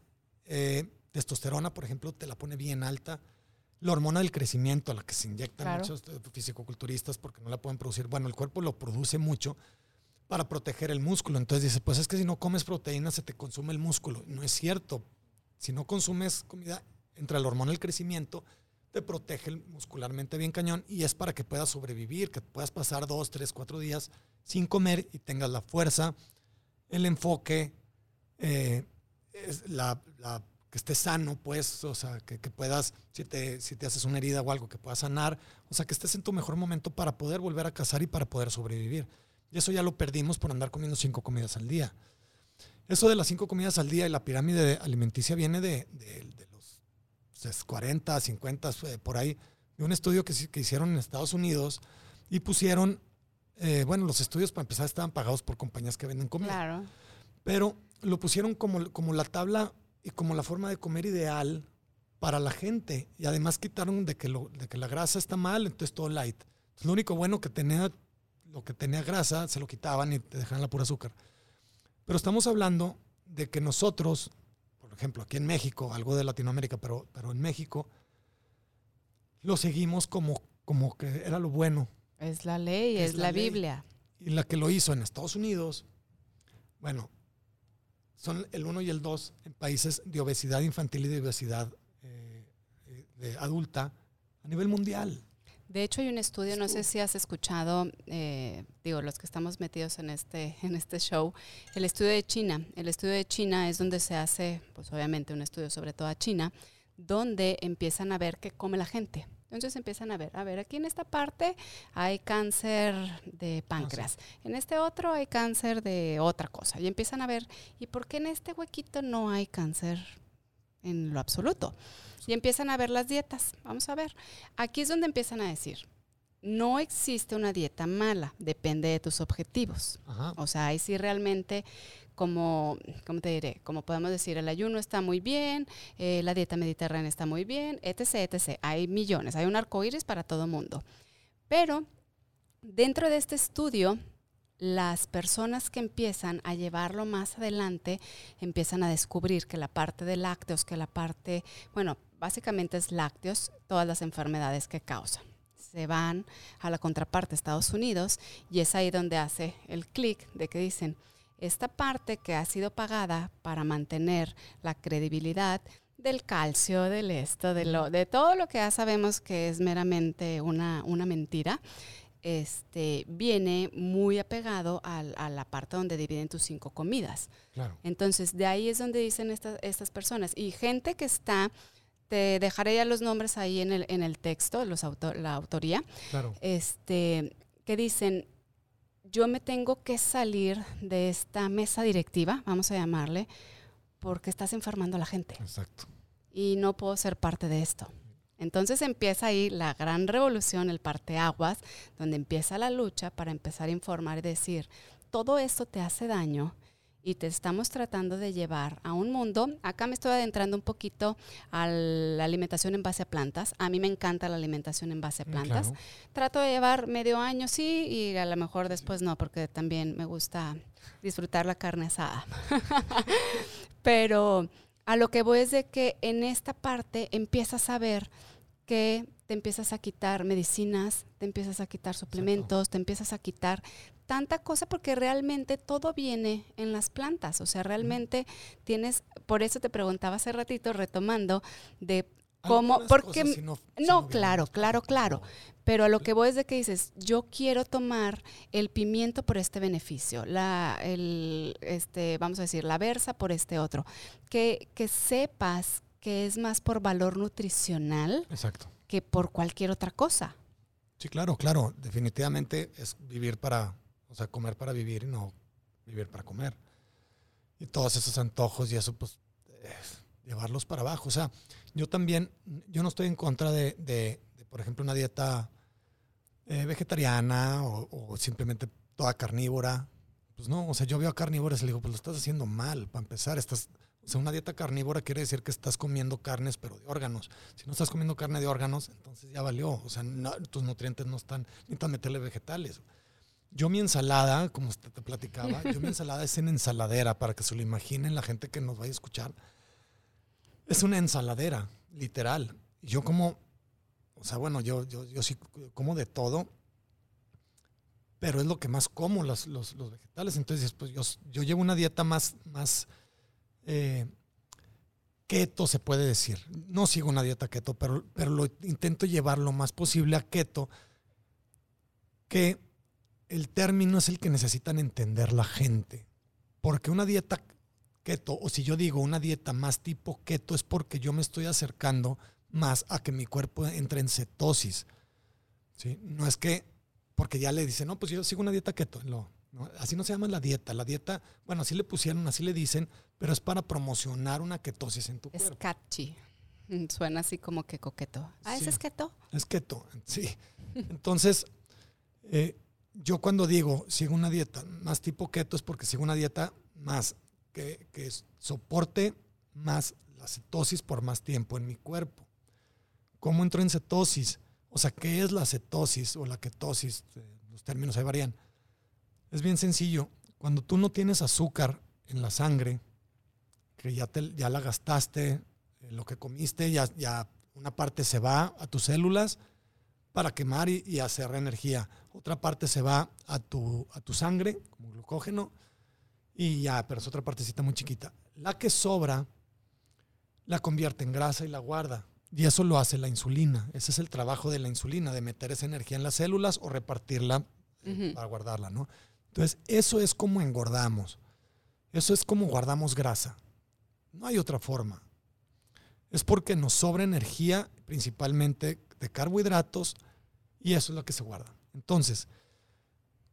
Eh, testosterona, por ejemplo, te la pone bien alta. La hormona del crecimiento, la que se inyectan muchos eh, fisicoculturistas porque no la pueden producir. Bueno, el cuerpo lo produce mucho para proteger el músculo. Entonces dice, pues es que si no comes proteína se te consume el músculo. No es cierto. Si no consumes comida, entre la hormona del crecimiento, te protege muscularmente bien cañón y es para que puedas sobrevivir, que puedas pasar dos, tres, cuatro días sin comer y tengas la fuerza, el enfoque, eh, es la, que estés sano, pues, o sea, que, puedas, si te, si te haces una herida o algo, que puedas sanar, o sea, que estés en tu mejor momento para poder volver a cazar y para poder sobrevivir. Y eso ya lo perdimos por andar comiendo cinco comidas al día. Eso de las cinco comidas al día y la pirámide alimenticia viene de, los 40, 50, eh, por ahí, de un estudio que, que hicieron en Estados Unidos y pusieron eh, bueno, los estudios para empezar estaban pagados por compañías que venden comida. Claro. Pero lo pusieron como, como la tabla y como la forma de comer ideal para la gente. Y además quitaron de que, lo, de que la grasa está mal, entonces todo light. lo único bueno que tenía lo que tenía grasa se lo quitaban y te dejaban la pura azúcar. Pero estamos hablando de que nosotros, por ejemplo, aquí en México, algo de Latinoamérica, pero, pero en México, lo seguimos como, como que era lo bueno. Es la ley, es, la, Biblia. Y la que lo hizo en Estados Unidos, bueno, son el 1 y el 2 en países de obesidad infantil y de obesidad eh, de adulta a nivel mundial. De hecho, hay un estudio, no sé si has escuchado, eh, digo, los que estamos metidos en este, en este show, el estudio de China. El estudio de China es donde se hace, pues obviamente, un estudio sobre toda China, donde empiezan a ver qué come la gente. Entonces empiezan a ver, a ver, aquí en esta parte hay cáncer de páncreas, en este otro hay cáncer de otra cosa. Y empiezan a ver, ¿y por qué en este huequito no hay cáncer en lo absoluto? Y empiezan a ver las dietas. Vamos a ver. Aquí es donde empiezan a decir, no existe una dieta mala, depende de tus objetivos. O sea, ahí sí realmente, como, ¿cómo te diré? Como podemos decir, el ayuno está muy bien, eh, la dieta mediterránea está muy bien, etc., etc. Hay millones, hay un arco iris para todo mundo. Pero dentro de este estudio, las personas que empiezan a llevarlo más adelante empiezan a descubrir que la parte de lácteos, que la parte, bueno, básicamente es lácteos, todas las enfermedades que causan. Se van a la contraparte, Estados Unidos, y es ahí donde hace el clic de que dicen, esta parte que ha sido pagada para mantener la credibilidad del calcio, del esto, de, lo, de todo lo que ya sabemos que es meramente una, una mentira, este, viene muy apegado a, la parte donde dividen tus cinco comidas. Entonces, de ahí es donde dicen estas personas. Y gente que está, te dejaré ya los nombres ahí en el, en el texto, los la autoría, este, que dicen, yo me tengo que salir de esta mesa directiva, vamos a llamarle, porque estás enfermando a la gente. Exacto. Y no puedo ser parte de esto. Entonces empieza ahí la gran revolución, el parteaguas, donde empieza la lucha para empezar a informar y decir, todo esto te hace daño y te estamos tratando de llevar a un mundo. Acá me estoy adentrando un poquito a la alimentación en base a plantas. A mí me encanta la alimentación en base a mm, plantas. Trato de llevar medio año sí y a lo mejor después no, porque también me gusta disfrutar la carne asada. Pero a lo que voy es de que en esta parte empiezas a ver que te empiezas a quitar medicinas, te empiezas a quitar suplementos, te empiezas a quitar tanta cosa porque realmente todo viene en las plantas. O sea, realmente tienes, por eso te preguntaba hace ratito, retomando, de cómo, porque no, claro, claro, claro. Pero a lo que voy es de que dices, yo quiero tomar el pimiento por este beneficio, la, el, este, vamos a decir, la versa por este otro. Que, que sepas que es más por valor nutricional Exacto. que por cualquier otra cosa. Sí, claro, claro. Definitivamente es vivir para, o sea, comer para vivir y no vivir para comer. Y todos esos antojos y eso, pues, llevarlos para abajo. O sea, yo también, yo no estoy en contra de, por ejemplo, una dieta eh, vegetariana o, simplemente toda carnívora. Pues no, o sea, yo veo a carnívoras y le digo, pues lo estás haciendo mal. Para empezar, estás o sea, una dieta carnívora quiere decir que estás comiendo carnes, pero de órganos. Si no estás comiendo carne de órganos, entonces ya valió. O sea, tus nutrientes no están, necesitas meterle vegetales. Yo mi ensalada, como usted te platicaba, yo mi ensalada es en ensaladera, para que se lo imaginen la gente que nos vaya a escuchar. Es una ensaladera, literal. Yo como, o sea, bueno, yo, yo, yo sí como de todo, pero es lo que más como, los, los, los vegetales. Entonces, pues yo, yo llevo una dieta más, más, eh, keto, se puede decir. No sigo una dieta keto, pero, pero lo intento llevar lo más posible a keto, que el término es el que necesitan entender la gente. Porque una dieta keto, o si yo digo una dieta más tipo keto, es porque yo me estoy acercando más a que mi cuerpo entre en cetosis. ¿sí? No es que, porque ya le dicen, no, pues yo sigo una dieta keto. No, Así no se llama la dieta. La dieta, bueno, así le pusieron, así le dicen, pero es para promocionar una ketosis en tu cuerpo. Es catchy. Mm, suena así como que coqueto. Ah, ¿ese es keto? Es keto, sí. Entonces, eh, yo cuando digo sigo una dieta más tipo keto es porque sigo una dieta más que, que soporte más la cetosis por más tiempo en mi cuerpo. ¿Cómo entro en cetosis? O sea, ¿qué es la cetosis o la ketosis? los términos ahí varían. Es bien sencillo. Cuando tú no tienes azúcar en la sangre, que ya, te, ya la gastaste, en lo que comiste, ya, ya una parte se va a tus células para quemar y, hacer energía. Otra parte se va a tu, a tu sangre como glucógeno y ya, pero es otra partecita muy chiquita. La que sobra la convierte en grasa y la guarda. Y eso lo hace la insulina. Ese es el trabajo de la insulina, de meter esa energía en las células o repartirla eh, para guardarla, ¿no? Entonces, eso es como engordamos. Eso es como guardamos grasa. No hay otra forma. Es porque nos sobra energía, principalmente de carbohidratos, y eso es lo que se guarda. Entonces,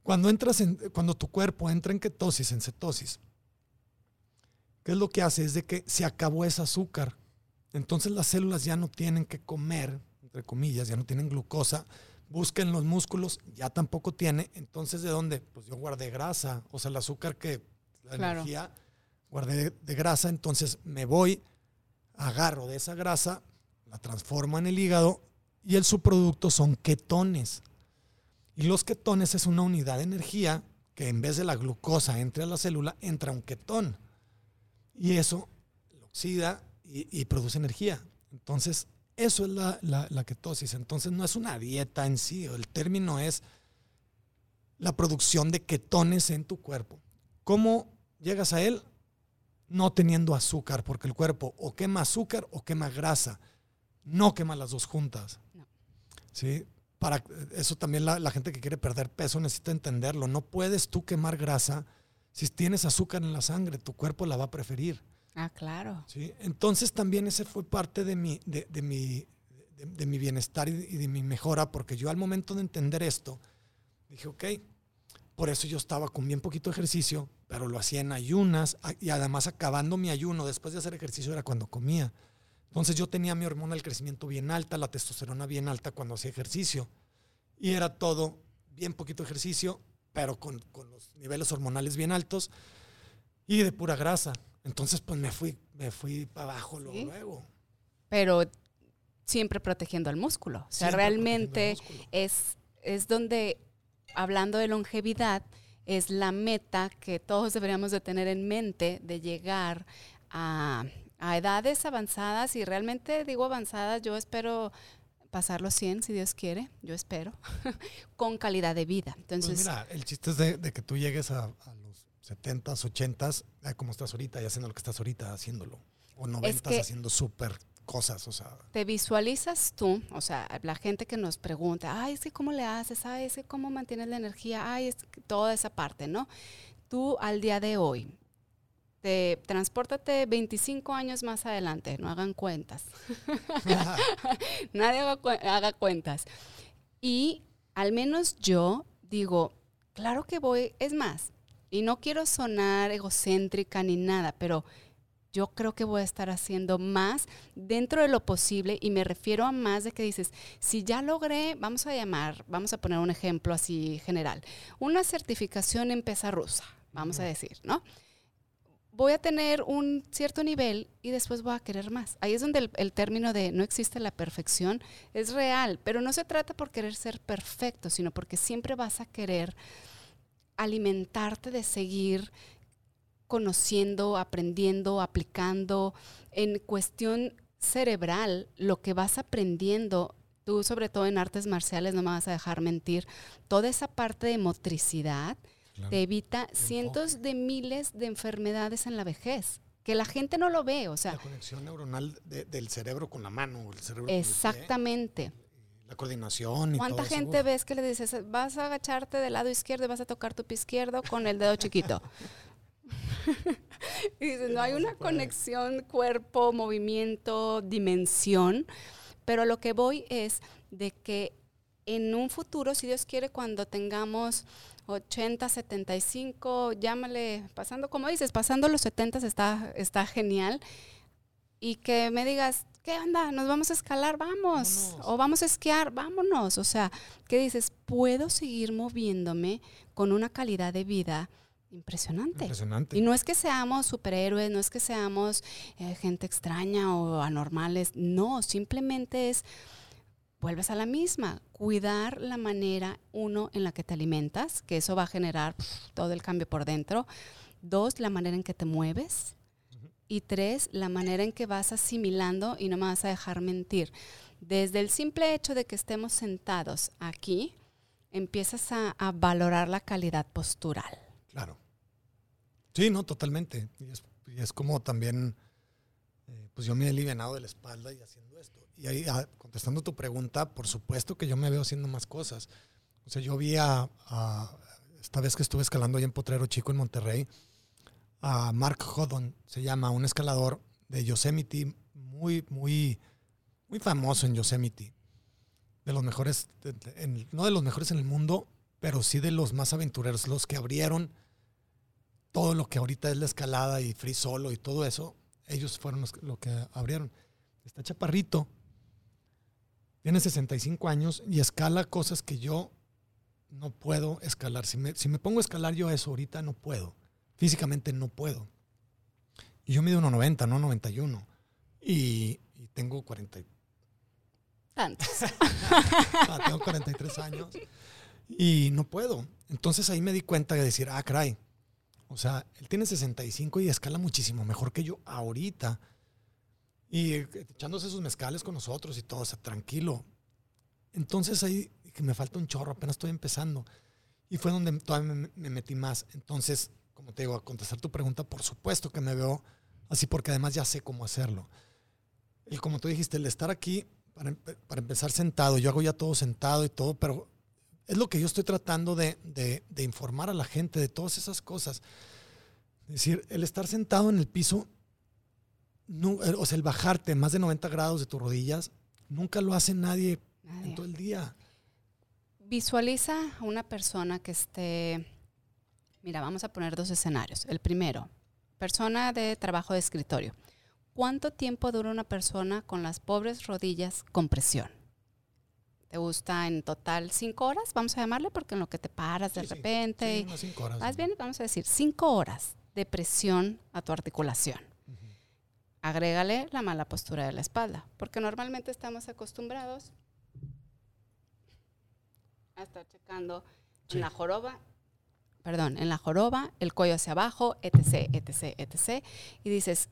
cuando entras en, cuando tu cuerpo entra en ketosis, en cetosis, ¿qué es lo que hace? Es de que se acabó ese azúcar. Entonces las células ya no tienen que comer, entre comillas, ya no tienen glucosa. Busquen los músculos, ya tampoco tiene. Entonces, ¿de dónde? Pues yo guardé grasa. O sea, el azúcar que, la energía, guardé de grasa. Entonces me voy, agarro de esa grasa, la transformo en el hígado y el subproducto son ketones. Y los ketones es una unidad de energía que en vez de la glucosa entre a la célula, entra un ketón. Y eso lo oxida y, produce energía. Entonces, eso es la, la, ketosis. Entonces, no es una dieta en sí. El término es la producción de ketones en tu cuerpo. ¿Cómo llegas a él? No teniendo azúcar, porque el cuerpo o quema azúcar o quema grasa. No quema las dos juntas. ¿sí? Para eso también la, gente que quiere perder peso necesita entenderlo. No puedes tú quemar grasa. Si tienes azúcar en la sangre, tu cuerpo la va a preferir. Ah, claro. ¿sí? Entonces también ese fue parte de mi, de, mi, de, mi bienestar y de, mi mejora, porque yo al momento de entender esto, dije, ok, por eso yo estaba con bien poquito ejercicio, pero lo hacía en ayunas y además acabando mi ayuno, después de hacer ejercicio era cuando comía. Entonces yo tenía mi hormona del crecimiento bien alta, la testosterona bien alta cuando hacía ejercicio. Y era todo bien poquito ejercicio, pero con, los niveles hormonales bien altos y de pura grasa. Entonces pues me fui, me fui para abajo luego, Pero siempre protegiendo al músculo. O sea, realmente es, es donde, hablando de longevidad, es la meta que todos deberíamos de tener en mente de llegar a a edades avanzadas y realmente digo avanzadas, yo espero pasar los 100 si Dios quiere, yo espero, con calidad de vida. Pues Entonces, mira, el chiste es de, que tú llegues a, los 70s, 80s, como estás ahorita y haciendo lo que estás ahorita haciéndolo. O 90s haciendo súper cosas, o sea. Te visualizas tú, o sea, la gente que nos pregunta, ay, es que cómo le haces, ay, es que cómo mantienes la energía, ay, es toda esa parte, ¿no? Tú al día de hoy, te, transpórtate 25 años más adelante, no hagan cuentas. Nadie haga, cuentas. Y al menos yo digo, claro que voy, es más, y no quiero sonar egocéntrica ni nada, pero yo creo que voy a estar haciendo más dentro de lo posible y me refiero a más de que dices, si ya logré, vamos a llamar, vamos a poner un ejemplo así general, una certificación en pesa rusa, vamos a decir, ¿no? Voy a tener un cierto nivel y después voy a querer más. Ahí es donde el, término de no existe la perfección es real, pero no se trata por querer ser perfecto, sino porque siempre vas a querer alimentarte de seguir conociendo, aprendiendo, aplicando en cuestión cerebral lo que vas aprendiendo. Tú, sobre todo en artes marciales, no me vas a dejar mentir, toda esa parte de motricidad, te evita cientos de miles de enfermedades en la vejez que la gente no lo ve, o sea. La conexión neuronal del cerebro con la mano, el cerebro Exactamente. la coordinación y ¿Cuánta gente ves que le dices, vas a agacharte del lado izquierdo y vas a tocar tu pie izquierdo con el dedo chiquito? y dices, no hay una conexión cuerpo, movimiento, dimensión, pero lo que voy es de que en un futuro, si Dios quiere, cuando tengamos 80, 75, llámale, pasando, como dices, pasando los 70 está, está genial. Y que me digas, ¿qué onda? ¿Nos vamos a escalar? Vamos. O vamos a esquiar, vámonos. O sea, ¿qué dices? Puedo seguir moviéndome con una calidad de vida impresionante. impresionante. Y no es que seamos superhéroes, no es que seamos eh, gente extraña o anormales, no, simplemente es vuelves a la misma, cuidar la manera, uno, en la que te alimentas, que eso va a generar todo el cambio por dentro. Dos, la manera en que te mueves. Y tres, la manera en que vas asimilando y no me vas a dejar mentir. Desde el simple hecho de que estemos sentados aquí, empiezas a, valorar la calidad postural. Claro. Sí, no, totalmente. Y es, como también, eh, pues yo me he alivianado de la espalda y haciendo. Y ahí, ah, contestando tu pregunta, por supuesto que yo me veo haciendo más cosas. O sea, yo vi a, esta vez que estuve escalando ahí en Potrero Chico, en Monterrey, a Mark Hodon, se llama, un escalador de Yosemite, muy, muy, muy famoso en Yosemite. De los mejores, no de los mejores en el mundo, pero sí de los más aventureros, los que abrieron todo lo que ahorita es la escalada y free solo y todo eso. Ellos fueron los que abrieron. Está chaparrito, tiene 65 años y escala cosas que yo no puedo escalar. Si me, si me pongo a escalar yo eso ahorita, no puedo. Físicamente no puedo. Y yo mido 1,90, no 91. Y, y tengo 40. Tantos. Ah, tengo 43 años. Y no puedo. Entonces ahí me di cuenta de decir, ah, caray. O sea, él tiene 65 y escala muchísimo mejor que yo ahorita. Y echándose sus mezcales con nosotros y todo, o tranquilo. Entonces ahí que me falta un chorro, apenas estoy empezando. Y fue donde todavía me, metí más. Entonces, como te digo, a contestar tu pregunta, por supuesto que me veo así, porque además ya sé cómo hacerlo. Y como tú dijiste, el estar aquí, para, para empezar sentado, yo hago ya todo sentado y todo, pero es lo que yo estoy tratando de, de, de informar a la gente de todas esas cosas. Es decir, el estar sentado en el piso eh, o sea, el bajarte más de 90 grados de tus rodillas, nunca lo hace nadie, en todo el día. Visualiza una persona que esté, mira, vamos a poner dos escenarios. El primero, persona de trabajo de escritorio. ¿Cuánto tiempo dura una persona con las pobres rodillas con presión? ¿Te gusta en total cinco horas? Vamos a llamarle porque en lo que te paras de repente. Sí, cinco horas. Más bien, vamos a decir, cinco horas de presión a tu articulación agrégale la mala postura de la espalda, porque normalmente estamos acostumbrados a estar checando en la joroba, perdón, en la joroba, el cuello hacia abajo, etc., etc., etc. Y dices,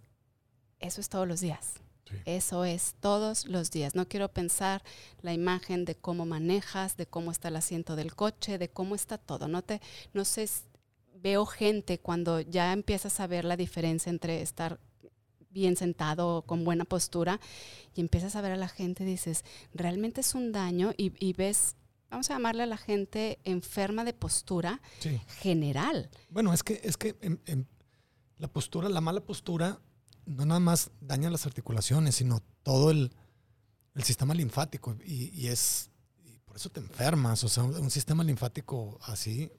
eso es todos los días. Eso es todos los días. No quiero pensar la imagen de cómo manejas, de cómo está el asiento del coche, de cómo está todo. No te, no sé, veo gente cuando ya empiezas a ver la diferencia entre estar bien sentado, con buena postura, y empiezas a ver a la gente, dices, realmente es un daño y, ves, vamos a llamarle a la gente enferma de postura general. Bueno, es que, es que la postura, la mala postura, no nada más daña las articulaciones, sino todo el, sistema linfático y, es por eso te enfermas. O sea, un, sistema linfático así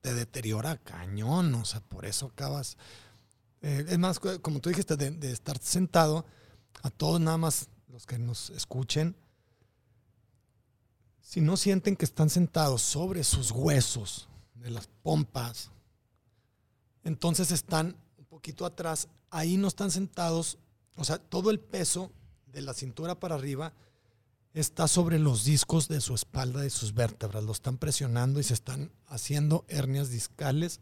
te deteriora cañón. O sea, por eso acabas eh, es más, como tú dijiste, de, estar sentado, a todos nada más los que nos escuchen, si no sienten que están sentados sobre sus huesos de las pompas, entonces están un poquito atrás, ahí no están sentados, o sea, todo el peso de la cintura para arriba está sobre los discos de su espalda, de sus vértebras, lo están presionando y se están haciendo hernias discales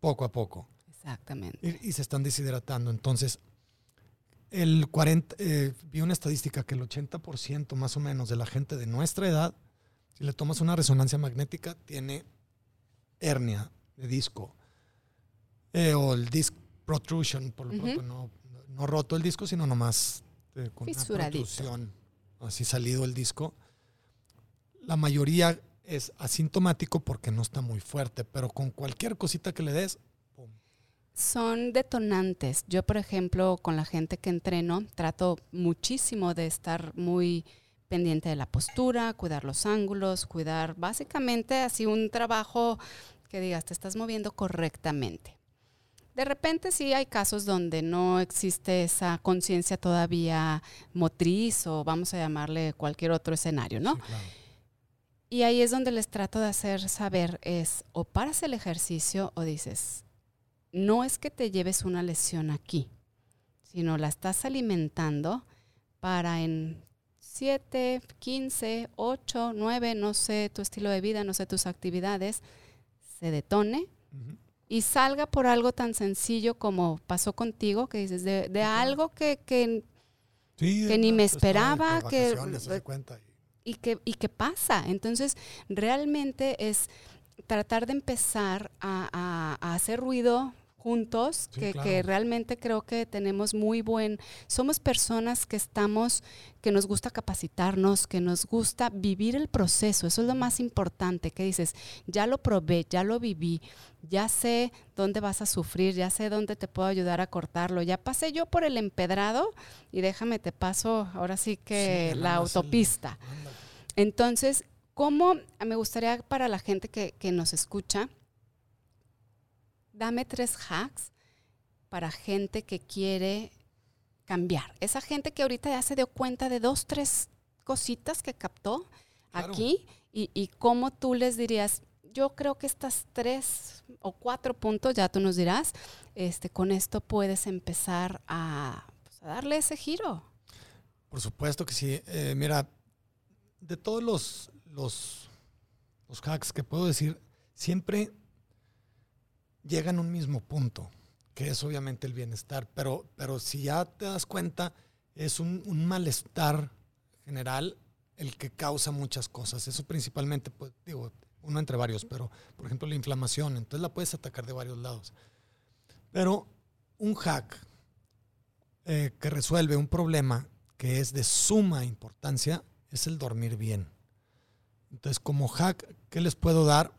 poco a poco. Exactamente. Y, se están deshidratando. Entonces, el 40, eh, vi una estadística que el 80% más o menos de la gente de nuestra edad, si le tomas una resonancia magnética, tiene hernia de disco. Eh, o el disc protrusion, por lo uh no, no, roto el disco, sino nomás eh, con una protrusión, así salido el disco. La mayoría es asintomático porque no está muy fuerte, pero con cualquier cosita que le des, son detonantes. Yo, por ejemplo, con la gente que entreno, trato muchísimo de estar muy pendiente de la postura, cuidar los ángulos, cuidar básicamente así un trabajo que digas, te estás moviendo correctamente. De repente sí hay casos donde no existe esa conciencia todavía motriz o vamos a llamarle cualquier otro escenario, ¿no? Y ahí es donde les trato de hacer saber es o paras el ejercicio o dices, no es que te lleves una lesión aquí, sino la estás alimentando para en 7, 15, 8, 9, no sé tu estilo de vida, no sé tus actividades, se detone y salga por algo tan sencillo como pasó contigo, que dices, de, algo que, que, ni me esperaba, que, y, que, y que pasa. Entonces, realmente es tratar de empezar a, a hacer ruido juntos, que, realmente creo que tenemos muy buen, somos personas que estamos, que nos gusta capacitarnos, que nos gusta vivir el proceso, eso es lo más importante, que dices, ya lo probé, ya lo viví, ya sé dónde vas a sufrir, ya sé dónde te puedo ayudar a cortarlo, ya pasé yo por el empedrado y déjame te paso ahora sí que la autopista. Entonces, ¿cómo me gustaría para la gente que, que nos escucha? Dame tres hacks para gente que quiere cambiar. Esa gente que ahorita ya se dio cuenta de dos, tres cositas que captó aquí y, y cómo tú les dirías, yo creo que estas tres o cuatro puntos, ya tú nos dirás, este, con esto puedes empezar a, pues, darle ese giro. Por supuesto que sí. Eh, mira, de todos los, los, los hacks que puedo decir, siempre llegan a un mismo punto, que es obviamente el bienestar, pero, pero si ya te das cuenta, es un, malestar general el que causa muchas cosas. Eso principalmente, pues, digo, uno entre varios, pero por ejemplo la inflamación, entonces la puedes atacar de varios lados. Pero un hack eh, que resuelve un problema que es de suma importancia es el dormir bien. Entonces, como hack, ¿qué les puedo dar?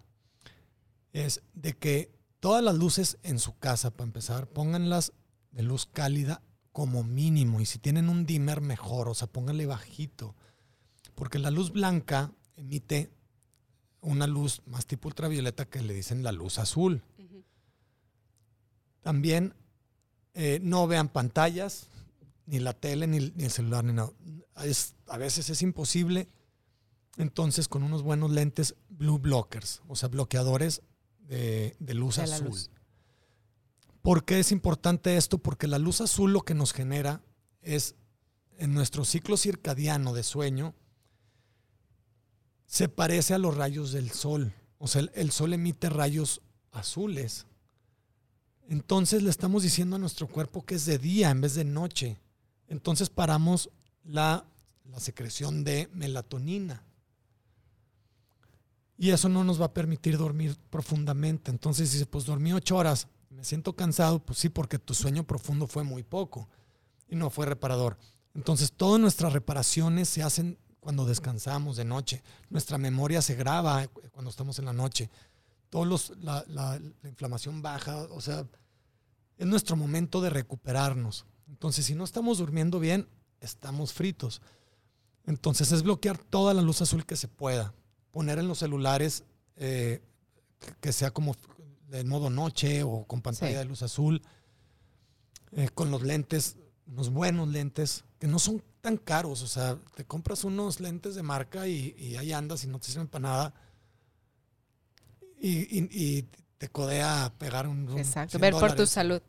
Es de que Todas las luces en su casa, para empezar, pónganlas de luz cálida como mínimo. Y si tienen un dimmer, mejor. O sea, pónganle bajito. Porque la luz blanca emite una luz más tipo ultravioleta que le dicen la luz azul. También eh, no vean pantallas, ni la tele, ni, el celular, ni nada. a veces es imposible. Entonces, con unos buenos lentes blue blockers, o sea, bloqueadores de, luz azul. ¿Por qué es importante esto? Porque la luz azul lo que nos genera es en nuestro ciclo circadiano de sueño, se parece a los rayos del sol. O sea, el, sol emite rayos azules. Entonces le estamos diciendo a nuestro cuerpo que es de día en vez de noche. Entonces paramos la, la secreción de melatonina. Y eso no nos va a permitir dormir profundamente. Entonces dice, pues dormí ocho horas, me siento cansado, pues sí, porque tu sueño profundo fue muy poco y no fue reparador. Entonces todas nuestras reparaciones se hacen cuando descansamos de noche. Nuestra memoria se graba cuando estamos en la noche. Todos los, la, la inflamación baja, o sea, es nuestro momento de recuperarnos. Entonces, si no estamos durmiendo bien, estamos fritos. Entonces es bloquear toda la luz azul que se pueda poner en los celulares eh, que sea como de modo noche o con pantalla de luz azul, eh, con los lentes, unos buenos lentes, que no son tan caros, o sea, te compras unos lentes de marca y, ahí andas y no te sirven para nada. Y, te codea pegar un... Exacto, ver por tu salud.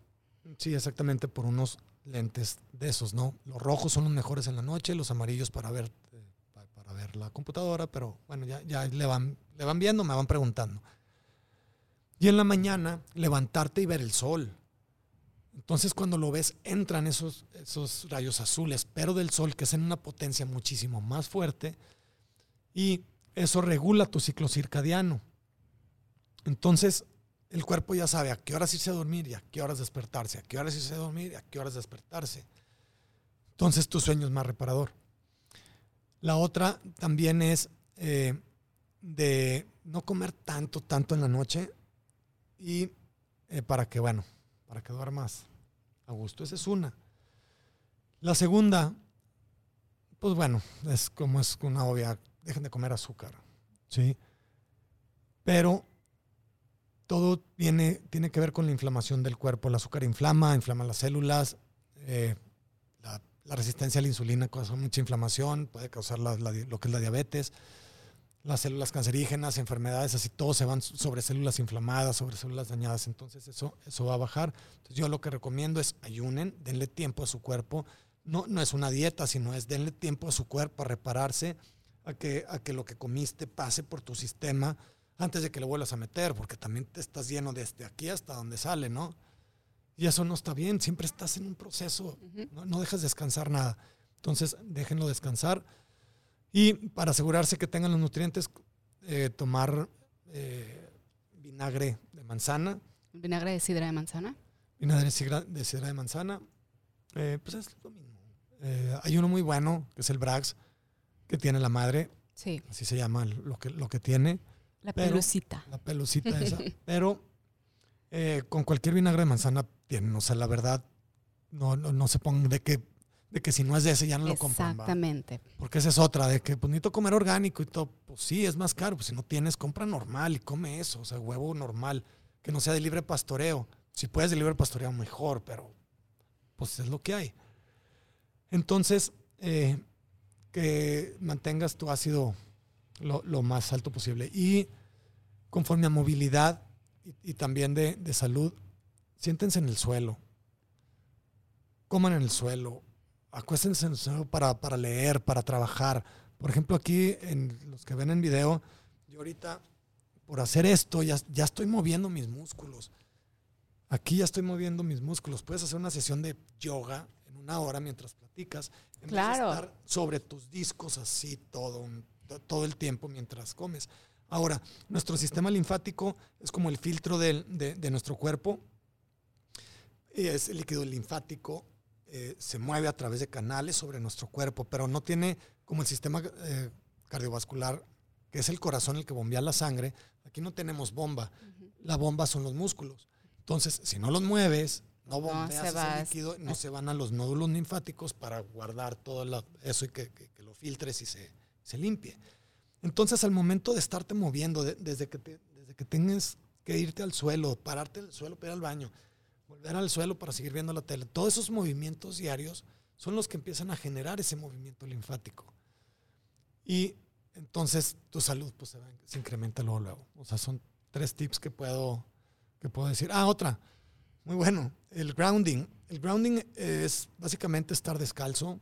Sí, exactamente, por unos lentes de esos, ¿no? Los rojos son los mejores en la noche, los amarillos para ver ver la computadora, pero bueno, ya, ya le, van, le van viendo, me van preguntando. Y en la mañana, levantarte y ver el sol. Entonces cuando lo ves, entran esos, esos rayos azules, pero del sol, que es en una potencia muchísimo más fuerte, y eso regula tu ciclo circadiano. Entonces, el cuerpo ya sabe a qué horas irse a dormir y a qué horas despertarse, a qué horas irse a dormir y a qué horas despertarse. Entonces tu sueño es más reparador. La otra también es eh, de no comer tanto, tanto en la noche y eh, para que, bueno, para que duermas a gusto. Esa es una. La segunda, pues bueno, es como es una obvia, dejen de comer azúcar, ¿sí? Pero todo viene, tiene que ver con la inflamación del cuerpo. El azúcar inflama, inflama las células, eh, la resistencia a la insulina causa mucha inflamación, puede causar lo que es la diabetes, las células cancerígenas, enfermedades, así todo se van sobre células inflamadas, sobre células dañadas, entonces eso, eso va a bajar. Yo lo que recomiendo es ayunen, denle tiempo a su cuerpo, no, no es una dieta, sino es denle tiempo a su cuerpo a repararse, a que, a que lo que comiste pase por tu sistema antes de que lo vuelvas a meter, porque también te estás lleno desde aquí hasta donde sale, ¿no? Y eso no está bien, siempre estás en un proceso, no, no dejas descansar nada. Entonces, déjenlo descansar. Y para asegurarse que tengan los nutrientes, eh, tomar eh, vinagre de manzana. ¿Vinagre de sidra de manzana? Vinagre de sidra de, sidra de manzana. Eh, pues es lo mismo. hay uno muy bueno, que es el Brax, que tiene la madre. Sí. Así se llama lo que, lo que tiene. La pelucita. La pelucita esa. pero con cualquier vinagre de manzana tienen. O sea, la verdad, no, no, no se pongan de que de que si no es de ese ya no lo compran. Exactamente. Porque esa es otra, de que pues necesito comer orgánico y todo. Pues sí, es más caro. Pues si no tienes, compra normal y come eso. O sea, huevo normal. Que no sea de libre pastoreo. Si puedes de libre pastoreo, mejor, pero pues es lo que hay. Entonces, eh, que mantengas tu ácido lo, más alto posible. Y conforme a movilidad y, también de, de salud, siéntense en el suelo. Coman en el suelo acuéstense para, para leer, para trabajar. Por ejemplo, aquí en los que ven en video, yo ahorita por hacer esto ya, ya estoy moviendo mis músculos. Aquí ya estoy moviendo mis músculos. Puedes hacer una sesión de yoga en una hora mientras platicas. En claro. estar sobre tus discos así todo, todo el tiempo mientras comes. Ahora, nuestro sistema linfático es como el filtro de, de nuestro cuerpo. Es el líquido linfático eh, se mueve a través de canales sobre nuestro cuerpo, pero no tiene como el sistema eh, cardiovascular, que es el corazón el que bombea la sangre. Aquí no tenemos bomba. La bomba son los músculos. Entonces, si no los mueves, no bombeas ese líquido, no se van a los nódulos linfáticos para guardar todo eso y que, lo filtres y se, se, limpie. Entonces, al momento de estarte moviendo, desde, que desde que tengas que irte al suelo, pararte del suelo para ir al baño, volver al suelo para seguir viendo la tele. Todos esos movimientos diarios son los que empiezan a generar ese movimiento linfático. Y entonces tu salud pues, se, incrementa luego, luego. O sea, son tres tips que puedo, que puedo decir. Ah, otra. Muy bueno. El grounding. El grounding es básicamente estar descalzo,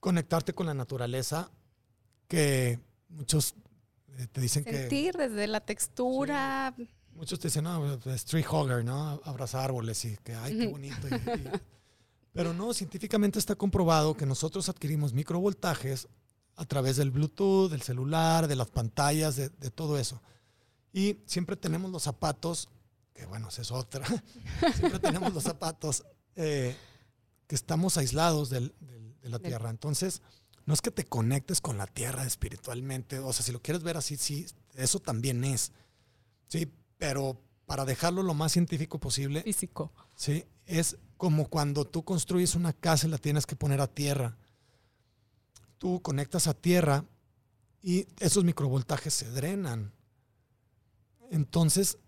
conectarte con la naturaleza, que muchos eh, te dicen que... Sentir desde la textura. Muchos te dicen, no, pues, street hogger, ¿no? Abrazar árboles y que, ay, qué bonito. pero no, científicamente está comprobado que nosotros adquirimos microvoltajes a través del Bluetooth, del celular, de las pantallas, de, todo eso. Y siempre tenemos los zapatos, que bueno, esa es otra, siempre tenemos los zapatos eh, que estamos aislados de la tierra. Entonces, no es que te conectes con la tierra espiritualmente, o sea, si lo quieres ver así, sí, eso también es. Sí, pero para dejarlo lo más científico posible. Físico. Sí, es como cuando tú construyes una casa y la tienes que poner a tierra. Tú conectas a tierra y esos microvoltajes se drenan. Entonces,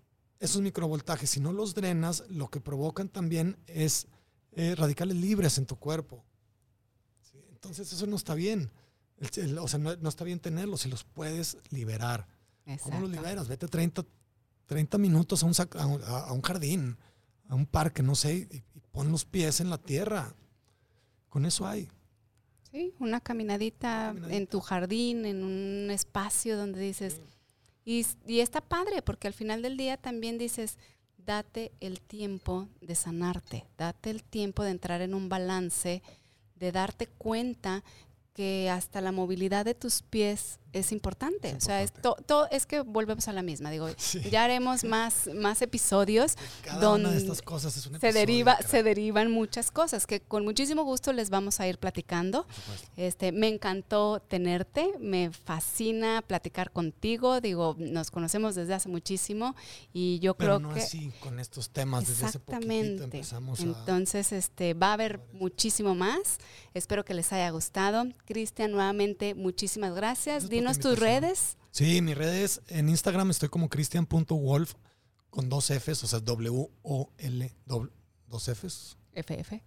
esos microvoltajes, si no los drenas, lo que provocan también es eh, radicales libres en tu cuerpo. Entonces, eso no está bien. o sea, no, no, está bien tenerlos si los puedes liberar. ¿Cómo los liberas? Vete 30, 30 minutos a un, a un, jardín, a un parque, no sé, y, pon los pies en la tierra. Con eso hay. Sí, una caminadita, en tu jardín, en un espacio donde dices, y, y, está padre, porque al final del día también dices, date el tiempo de sanarte, date el tiempo de entrar en un balance, de darte cuenta que hasta la movilidad de tus pies es importante. o sea, es, todo es que volvemos a la misma. Digo, ya haremos más, más episodios donde estas cosas se, deriva, se derivan muchas cosas que con muchísimo gusto les vamos a ir platicando. Este, me encantó tenerte, me fascina platicar contigo. Digo, nos conocemos desde hace muchísimo y yo creo no que así con estos temas desde hace empezamos Entonces, este, va a haber muchísimo más. Espero que les haya gustado. Cristian, nuevamente, muchísimas gracias. Dinos tus redes. Sí, mis redes en Instagram estoy como cristian.wolf con dos Fs, o sea, W-O-L, dos Fs. FF.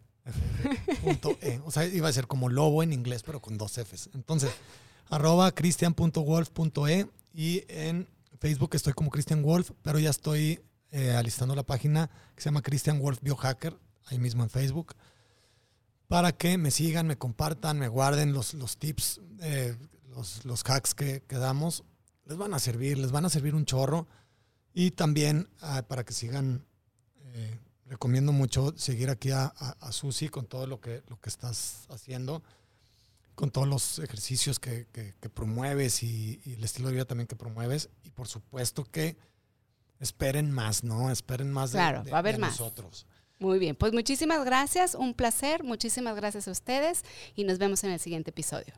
Punto e. O sea, iba a ser como lobo en inglés, pero con dos Fs. Entonces, arroba cristian.wolf.e y en Facebook estoy como Christian Wolf, pero ya estoy eh, alistando la página que se llama Christian Wolf Biohacker, ahí mismo en Facebook para que me sigan, me compartan, me guarden los, los tips, eh, los, los, hacks que, que, damos. Les van a servir, les van a servir un chorro. Y también ah, para que sigan, eh, recomiendo mucho seguir aquí a, a, Susi con todo lo que, lo que estás haciendo, con todos los ejercicios que, que, que promueves y, y, el estilo de vida también que promueves. Y por supuesto que esperen más, ¿no? Esperen más de, claro, de, va a haber de más. nosotros. Muy bien, pues muchísimas gracias, un placer, muchísimas gracias a ustedes y nos vemos en el siguiente episodio.